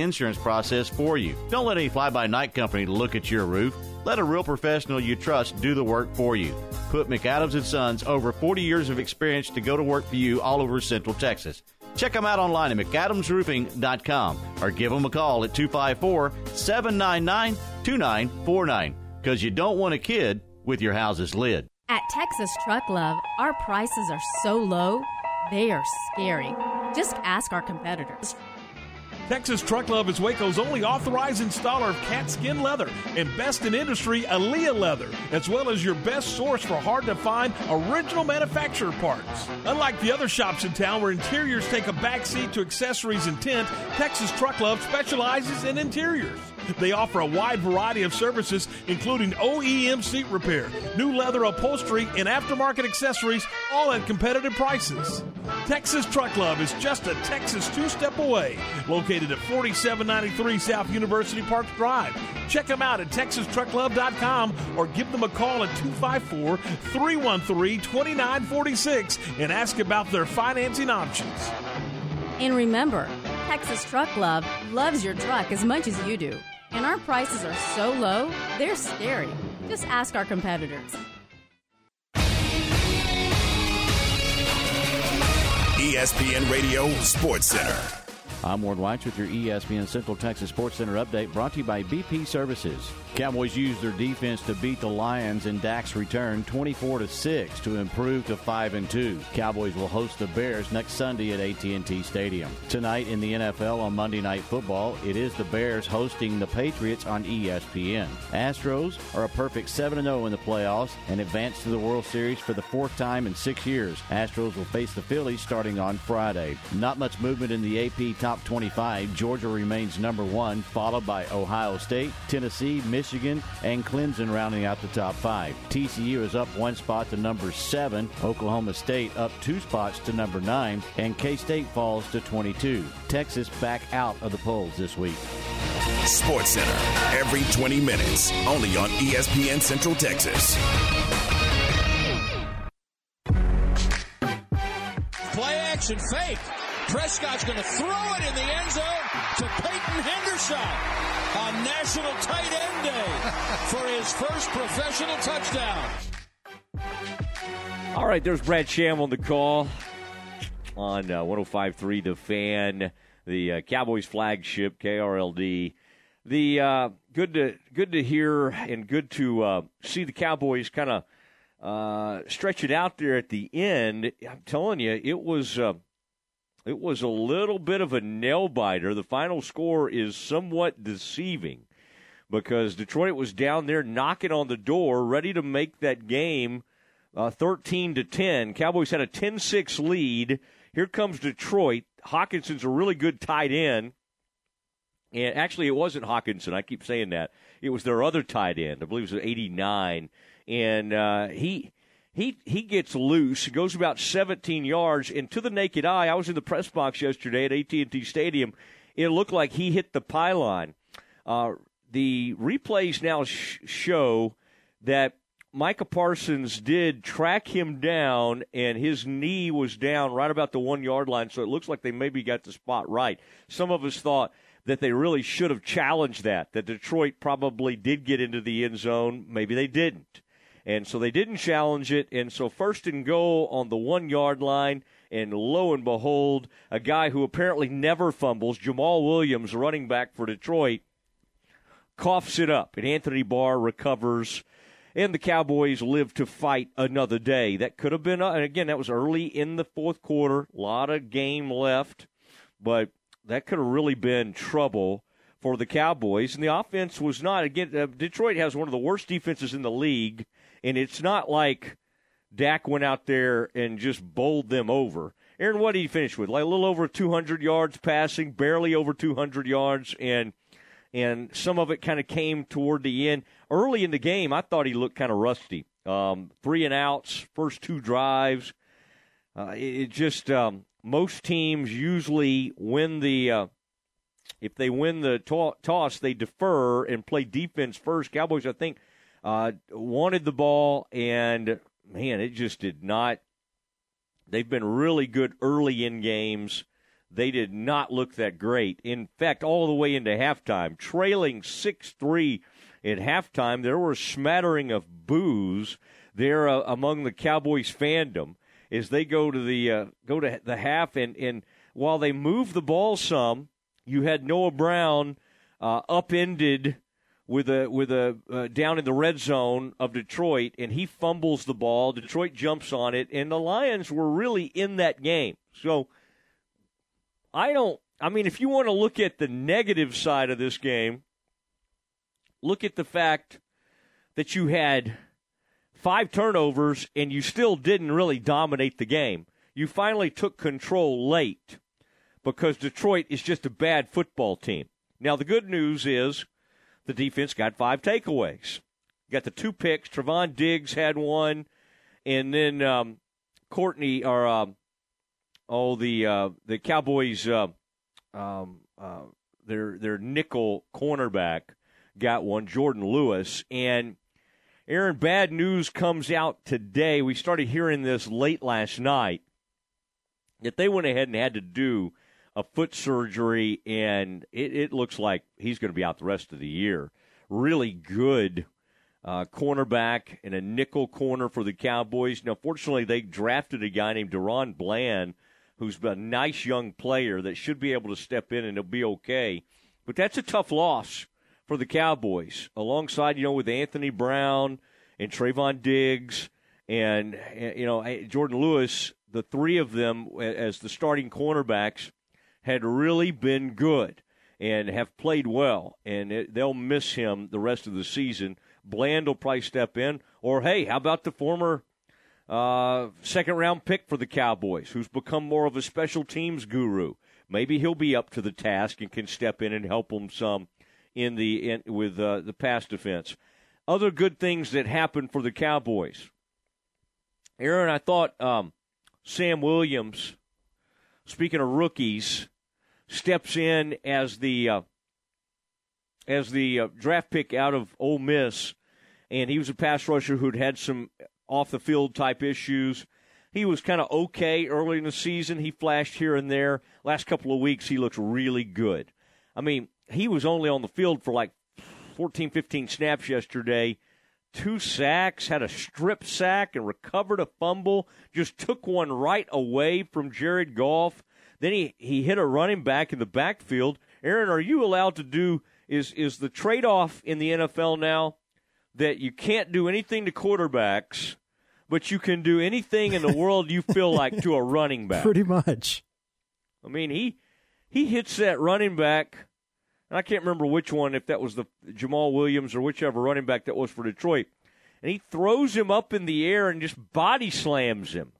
insurance process for you. Don't let any fly-by-night company look at your roof. Let a real professional you trust do the work for you. Put McAdams and Sons over 40 years of experience to go to work for you all over Central Texas. Check them out online at McAdamsRoofing.com or give them a call at 254 799 2949 because you don't want a kid with your house's lid. At Texas Truck Love, our prices are so low, they are scary. Just ask our competitors. Texas Truck Love is Waco's only authorized installer of Katzkin leather and best in industry Alea leather, as well as your best source for hard to find original manufacturer parts. Unlike the other shops in town where interiors take a backseat to accessories and tint, Texas Truck Love specializes in interiors. They offer a wide variety of services, including OEM seat repair, new leather upholstery, and aftermarket accessories, all at competitive prices. Texas Truck Love is just a Texas two step away, located at 4793 South University Park Drive. Check them out at texastrucklove.com or give them a call at 254 313 2946 and ask about their financing options. And remember, Texas Truck Love loves your truck as much as you do. And our prices are so low, they're scary. Just ask our competitors. ESPN Radio Sports Center. I'm Ward White with your ESPN Central Texas Sports Center update brought to you by BP Services. Cowboys used their defense to beat the Lions in Dak's return 24 to 6 to improve to 5 and 2. Cowboys will host the Bears next Sunday at AT&T Stadium. Tonight in the NFL on Monday Night Football, it is the Bears hosting the Patriots on ESPN. Astros are a perfect 7 0 in the playoffs and advance to the World Series for the fourth time in 6 years. Astros will face the Phillies starting on Friday. Not much movement in the AP top top 25, Georgia remains number one, followed by Ohio State, Tennessee, Michigan, and Clemson rounding out the top five. TCU is up one spot to number seven, Oklahoma State up two spots to number nine, and K State falls to 22. Texas back out of the polls this week. Sports Center, every 20 minutes, only on ESPN Central Texas. Play action fake. Prescott's going to throw it in the end zone to Peyton Hendershot on National Tight End Day for his first professional touchdown. All right, there's Brad Sham on the call on uh, 105.3 The Fan, the uh, Cowboys flagship, KRLD. The uh, good to good to hear and good to uh, see the Cowboys kind of uh, stretch it out there at the end. I'm telling you, it was uh, it was a little bit of a nail biter. The final score is somewhat deceiving because Detroit was down there knocking on the door, ready to make that game uh, 13 to 10. Cowboys had a 10 6 lead. Here comes Detroit. Hockenson's a really good tight end. And actually, it wasn't Hockenson. I keep saying that. It was their other tight end. I believe it was 89. And uh, he he he gets loose, goes about 17 yards, and to the naked eye, I was in the press box yesterday at AT&T Stadium. It looked like he hit the pylon. Uh, the replays now sh- show that Micah Parsons did track him down, and his knee was down right about the one yard line. So it looks like they maybe got the spot right. Some of us thought that they really should have challenged that. That Detroit probably did get into the end zone. Maybe they didn't. And so they didn't challenge it. And so first and goal on the one yard line. And lo and behold, a guy who apparently never fumbles, Jamaal Williams, running back for Detroit, coughs it up. And Anthony Barr recovers. And the Cowboys live to fight another day. That could have been, uh, and again, that was early in the fourth quarter. A lot of game left. But that could have really been trouble for the Cowboys. And the offense was not, again, uh, Detroit has one of the worst defenses in the league and it's not like Dak went out there and just bowled them over. Aaron, what did he finish with? Like a little over 200 yards passing, barely over 200 yards, and and some of it kind of came toward the end. Early in the game, I thought he looked kind of rusty. Um, three and outs, first two drives. Uh, it, it, just um, most teams usually win the uh, if they win the to- toss, they defer and play defense first. Cowboys, I think uh, wanted the ball, and man, it just did not. They've been really good early in games. They did not look that great. In fact, all the way into halftime, trailing 6 3 at halftime, there were a smattering of boos there uh, among the Cowboys fandom as they go to the uh, go to the half and and while they moved the ball some, you had Noah Brown uh, upended with a with a uh, down in the red zone of Detroit, and he fumbles the ball. Detroit jumps on it, and the Lions were really in that game. So I don't. I mean, if you want to look at the negative side of this game, look at the fact that you had five turnovers and you still didn't really dominate the game. You finally took control late because Detroit is just a bad football team. Now, the good news is the defense got five takeaways. Got the two picks. Trevon Diggs had one, and then um, Courtney or um, oh the uh, the Cowboys uh, um, uh, their their nickel cornerback got one. Jourdan Lewis and Aaron. Bad news comes out today. We started hearing this late last night that they went ahead and had to do a foot surgery, and it, it looks like he's going to be out the rest of the year. Really good uh, cornerback and a nickel corner for the Cowboys. Now, fortunately, they drafted a guy named DaRon Bland who's a nice young player that should be able to step in and it'll be okay. But that's a tough loss for the Cowboys, alongside, you know, with Anthony Brown and Trevon Diggs and, you know, Jourdan Lewis, the three of them as the starting cornerbacks had really been good and have played well, and it, they'll miss him the rest of the season. Bland will probably step in, or hey, how about the former uh, second round pick for the Cowboys, who's become more of a special teams guru? Maybe he'll be up to the task and can step in and help them some in the in, with uh, the pass defense. Other good things that happened for the Cowboys. Aaron, I thought um, Sam Williams. Speaking of rookies, steps in as the uh, as the uh, draft pick out of Ole Miss, and he was a pass rusher who'd had some off the field type issues. He was kind of okay early in the season. He flashed here and there. Last couple of weeks, he looks really good. I mean, he was only on the field for like 14, 15 snaps yesterday. Two sacks, had a strip sack, and recovered a fumble. Just took one right away from Jared Goff. Then he, he hit a running back in the backfield. Aaron, are you allowed to do is is the trade off in the NFL now that you can't do anything to quarterbacks, but you can do anything in the world you feel like to a running back? Pretty much. I mean, he he hits that running back, and I can't remember which one, if that was the Jamaal Williams or whichever running back that was for Detroit, and he throws him up in the air and just body slams him,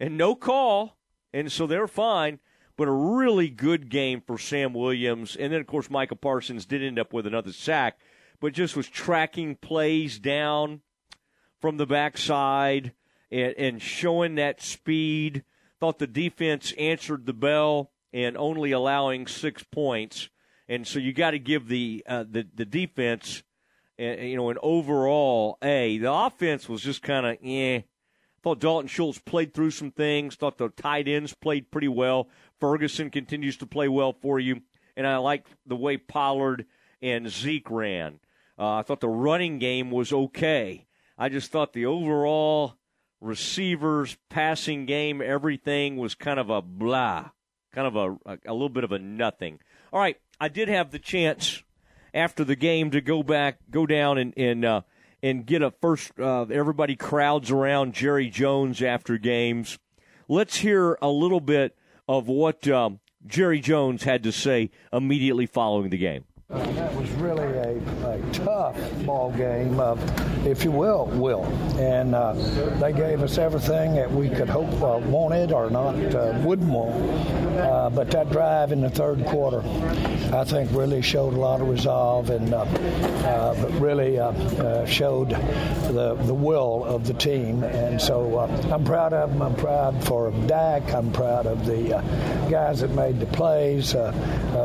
and no call, and so they're fine but a really good game for Sam Williams. And then, of course, Michael Parsons did end up with another sack, but just was tracking plays down from the backside and, and showing that speed. Thought the defense answered the bell and only allowing six points. And so you got to give the, uh, the the defense, uh, you know, an overall A. The offense was just kind of eh. Thought Dalton Schultz played through some things. Thought the tight ends played pretty well. Ferguson continues to play well for you, and I like the way Pollard and Zeke ran. Uh, I thought the running game was okay. I just thought the overall receivers, passing game, everything was kind of a blah, kind of a, a, a little bit of a nothing. All right, I did have the chance after the game to go back, go down and and uh, and get a first. Uh, everybody crowds around Jerry Jones after games. Let's hear a little bit of what um, Jerry Jones had to say immediately following the game. Uh, that was really a, a tough ball game, uh, if you will, Will. And uh, they gave us everything that we could hope uh, wanted or not uh, wouldn't want. Uh, but that drive in the third quarter, I think, really showed a lot of resolve and but really showed the the will of the team. And so I'm proud of them. I'm proud for Dak. I'm proud of the guys that made the plays.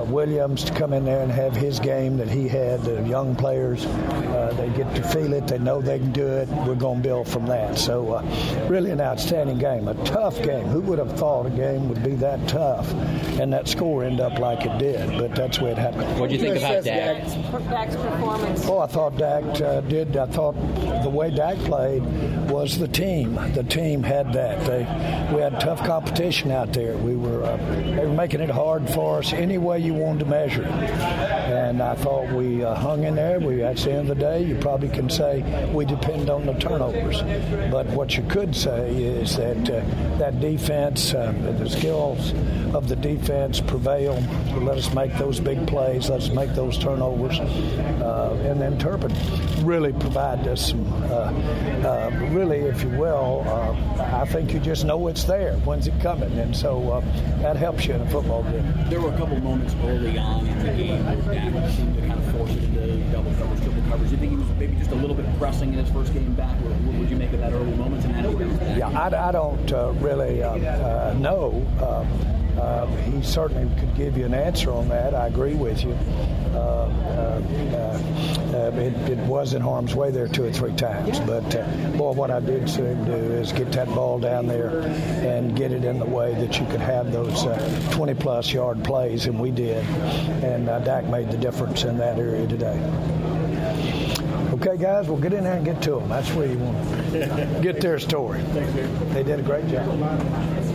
Williams to come in there and have his game that he had, the young players, uh, they get to feel it. They know they can do it. We're going to build from that. So, uh, really an outstanding game. A tough game. Who would have thought a game would be that tough and that score end up like it did? But that's where it happened. What do you think about Dak? Dak's performance. Oh, I thought Dak uh, did. I thought the way Dak played was the team. The team had that. They, we had tough competition out there. We were uh, they were making it hard for us any way you wanted to measure it. And and I thought we uh, hung in there. We at the end of the day, you probably can say we depend on the turnovers, but what you could say is that uh, that defense, uh, the skills of the defense prevail. Let us make those big plays. Let us make those turnovers, uh, and then Turpin really provided us some. Uh, uh, really, if you will, I think you just know it's there. When's it coming? And so that helps you in a football game. There were a couple moments early on in the game where Dak seemed to kind of force into double coverage, triple coverage. Do you think he was maybe just a little bit pressing in his first game back? What would you make of that early moments and how he? Yeah, I, I don't uh, really uh, uh, know. Uh, uh, he certainly could give you an answer on that. I agree with you. Uh, uh, it, it, was in harm's way there two or three times. But boy, what I did see him do is get that ball down there and get it in the way that you could have those 20 plus yard plays, and we did. And Dak made the difference in that area today. Okay, guys, we'll get in there and get to them. That's where you want to get their story. They did a great job.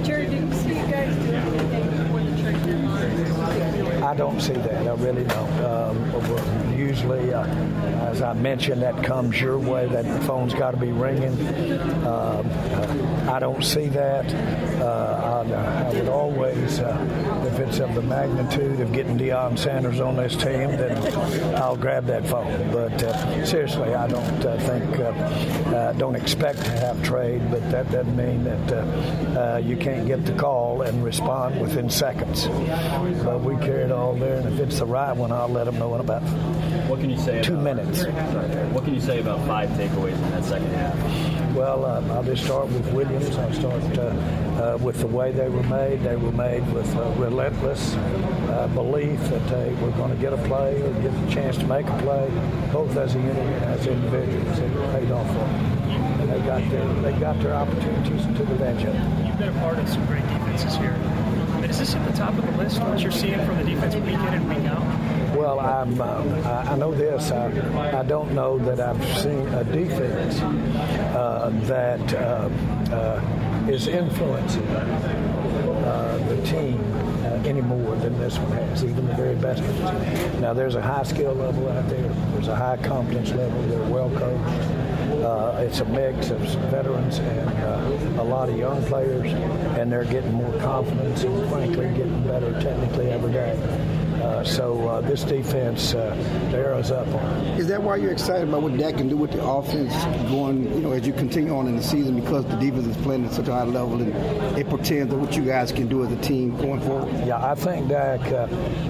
Jerry, do you see you guys doing anything before the trade deadline? I don't see that. I really don't. Um, usually, uh, as I mentioned, that comes your way. That the phone's got to be ringing. Uh, I don't see that. Uh, I, I would always, uh, if it's of the magnitude of getting Deion Sanders on this team, then I'll grab that phone. But uh, seriously, I don't think, don't expect to have trade. But that doesn't mean that you can't get the call and respond within seconds. But we carry it all there, and if it's the right one, I'll let them know in about what can you say two about, minutes. What can you say about five takeaways in that second half? Well, uh, I'll just start with Williams. I'll start uh, uh, with the way they were made. They were made with relentless uh, belief that they were going to get a play or get a chance to make a play, both as a unit and as individuals. It paid off for them. And they got their they got their opportunities to the bench. You've been a part of some great defenses here. I is this at the top of the list? What you're seeing from the defense week in and week out? Well, I'm, uh, I know this. I, I don't know that I've seen a defense uh, that uh, uh is influencing uh, the team uh, any more than this one has, even the very best ones. Now, there's a high skill level out there. There's a high confidence level. They're well coached. It's a mix of veterans and a lot of young players, and they're getting more confidence and, frankly, getting better technically every day. Uh, so uh, this defense, uh, the arrow's up on. Is that why you're excited about what Dak can do with the offense going, you know, as you continue on in the season because the defense is playing at such a high level and it portends to what you guys can do as a team going forward? Yeah, I think Dak, uh,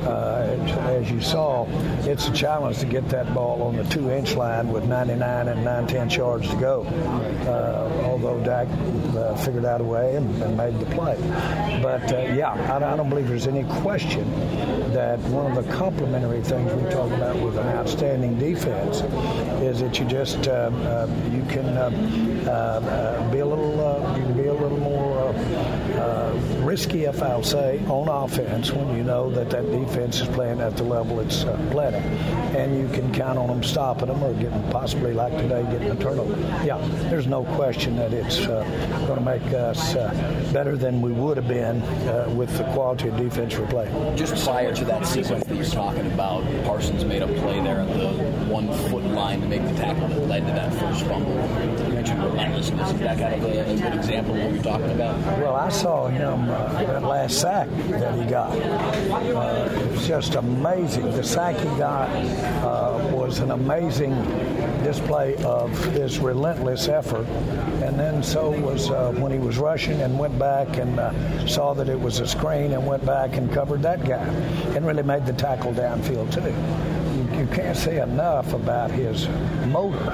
uh, as you saw, it's a challenge to get that ball on the two-inch line with 99 and 9 yards to go. although Dak figured out a way and, and made the play. But yeah, I, I don't believe there's any question that one of the complementary things we talk about with an outstanding defense is that you just uh, uh, you can uh, uh be a little uh, you can be a uh, risky, if I'll say, on offense when you know that that defense is playing at the level it's uh, playing at, and you can count on them stopping them or getting possibly like today getting a turnover. Yeah, there's no question that it's uh, going to make us uh, better than we would have been with the quality of defense we're playing. Just prior to that sequence that you're talking about, Parsons made a play there at the one foot line to make the tackle that led to that first fumble. You mentioned relentlessness. Is that kind of a, a good example of what you're talking about? Well, I saw him uh, that last sack that he got. Uh, it was just amazing. The sack he got uh, was an amazing display of his relentless effort. And then so was uh, when he was rushing and went back and uh, saw that it was a screen and went back and covered that guy and really made the tackle downfield too. You, you can't say enough about his motor,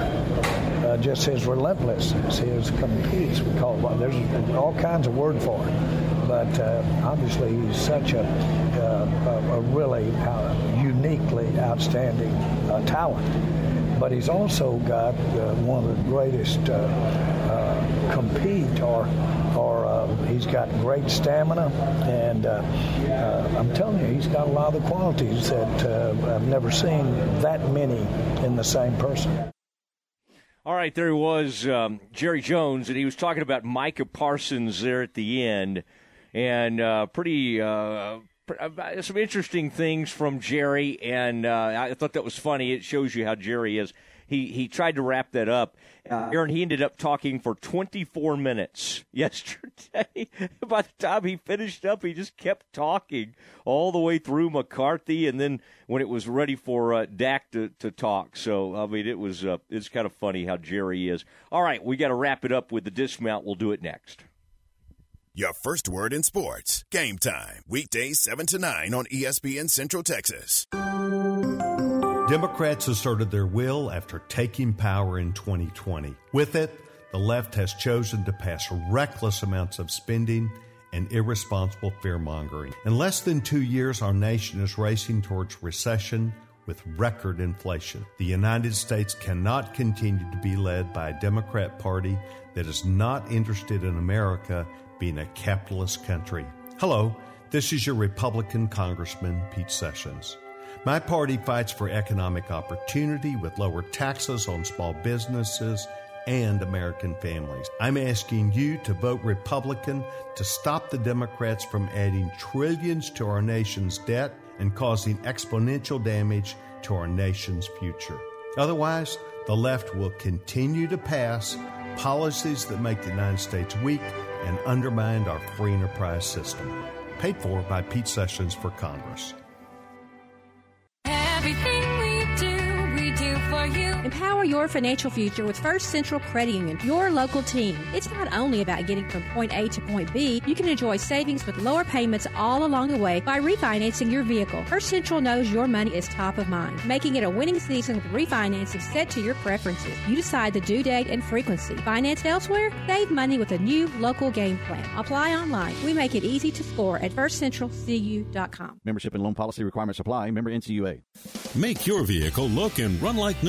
uh, just his relentlessness, his competes. We call it. There's all kinds of word for it, but uh, obviously he's such a, uh, a really uh, uniquely outstanding uh, talent. But he's also got uh, one of the greatest compete or or uh, he's got great stamina, and uh, uh, I'm telling you, he's got a lot of the qualities that I've never seen that many in the same person. All right, there was um, Jerry Jones, and he was talking about Micah Parsons there at the end, and uh, pretty uh, some interesting things from Jerry, and I thought that was funny. It shows you how Jerry is he he tried to wrap that up. Uh, Aaron, he ended up talking for 24 minutes yesterday. By the time he finished up, he just kept talking all the way through McCarthy, and then when it was ready for uh, Dak to, to talk. So I mean, it was uh, it's kind of funny how Jerry is. All right, we got to wrap it up with the dismount. We'll do it next. Your first word in sports. Game time. Weekdays 7 to 9 on ESPN Central Texas. Democrats asserted their will after taking power in 2020. With it, the left has chosen to pass reckless amounts of spending and irresponsible fear mongering. In less than two years, our nation is racing towards recession with record inflation. The United States cannot continue to be led by a Democrat Party that is not interested in America being a capitalist country. Hello, this is your Republican Congressman, Pete Sessions. My party fights for economic opportunity with lower taxes on small businesses and American families. I'm asking you to vote Republican to stop the Democrats from adding trillions to our nation's debt and causing exponential damage to our nation's future. Otherwise, the left will continue to pass policies that make the United States weak and undermined our free enterprise system. Paid for by Pete Sessions for Congress. Everything for you. Empower your financial future with First Central Credit Union, your local team. It's not only about getting from point A to point B, you can enjoy savings with lower payments all along the way by refinancing your vehicle. First Central knows your money is top of mind, making it a winning season with refinancing set to your preferences. You decide the due date and frequency. Finance elsewhere? Save money with a new local game plan. Apply online. We make it easy to score at firstcentralcu.com. Membership and loan policy requirements apply. Member NCUA. Make your vehicle look and run like new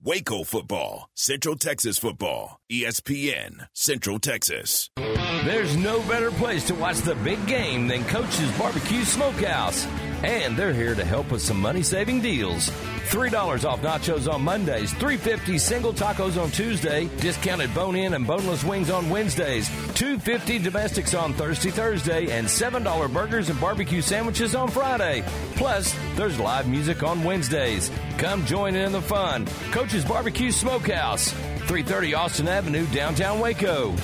Waco football, Central Texas football, ESPN, Central Texas. There's no better place to watch the big game than Coach's Barbecue Smokehouse. And they're here to help with some money saving deals. $3 off nachos on Mondays, $3.50 single tacos on Tuesday, discounted bone in and boneless wings on Wednesdays, $2.50 domestics on Thursday, Thursday, and $7 burgers and barbecue sandwiches on Friday. Plus, there's live music on Wednesdays. Come join in the fun. Coach's Barbecue Smokehouse, 330 Austin Avenue, downtown Waco.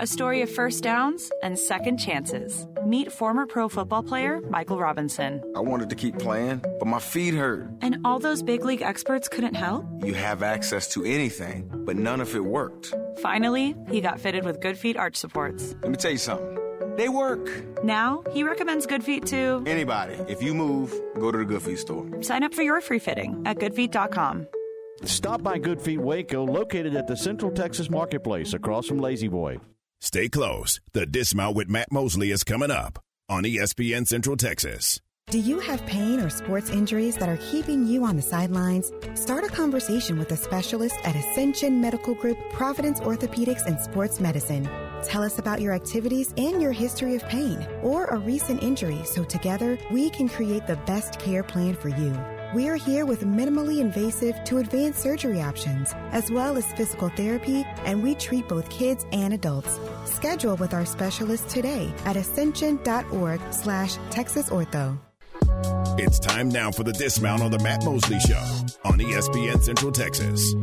A story of first downs and second chances. Meet former pro football player Michael Robinson. I wanted to keep playing, but my feet hurt. And all those big league experts couldn't help? You have access to anything, but none of it worked. Finally, he got fitted with Good Feet arch supports. Let me tell you something. They work. Now, he recommends Good Feet to Anybody. If you move, go to the Good Feet store. sign up for your free fitting at goodfeet.com. Stop by Good Feet Waco, located at the Central Texas Marketplace across from La-Z-Boy. Stay close. The Dismount with Matt Mosley is coming up on ESPN Central Texas. Do you have pain or sports injuries that are keeping you on the sidelines? Start a conversation with a specialist at Ascension Medical Group, Providence Orthopedics and Sports Medicine. Tell us about your activities and your history of pain or a recent injury so together we can create the best care plan for you. We are here with minimally invasive to advanced surgery options, as well as physical therapy, and we treat both kids and adults. Schedule with our specialist today at ascension.org slash texasortho. It's time now for the Dismount on the Matt Mosley Show on ESPN Central Texas.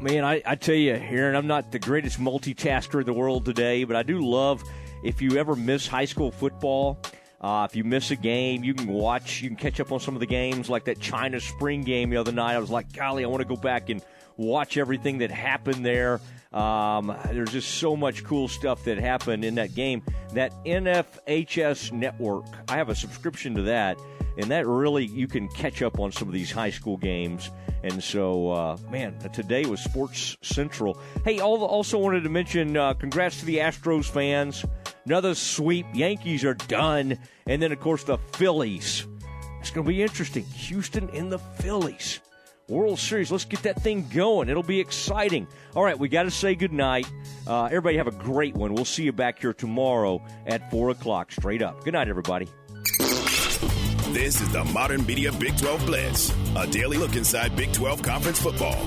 Man, I, I tell you, Aaron, I'm not the greatest multitasker in the world today, but I do love if you ever miss high school football. Uh, if you miss a game, you can watch, you can catch up on some of the games, like that China Spring game the other night. I was like, golly, I want to go back and watch everything that happened there. Um, there's just so much cool stuff that happened in that game. That NFHS network, I have a subscription to that, and that really you can catch up on some of these high school games. And so, uh, man, today was Sports Central. Hey, also wanted to mention uh, congrats to the Astros fans. Another sweep. Yankees are done. And then, of course, the Phillies. It's going to be interesting. Houston and the Phillies. World Series. Let's get that thing going. It'll be exciting. All right, we got to say goodnight. Uh, everybody have a great one. We'll see you back here tomorrow at 4 o'clock, straight up. Good night, everybody. This is the Modern Media Big 12 Blitz, a daily look inside Big 12 Conference football.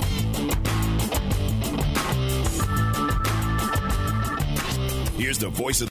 Here's the voice of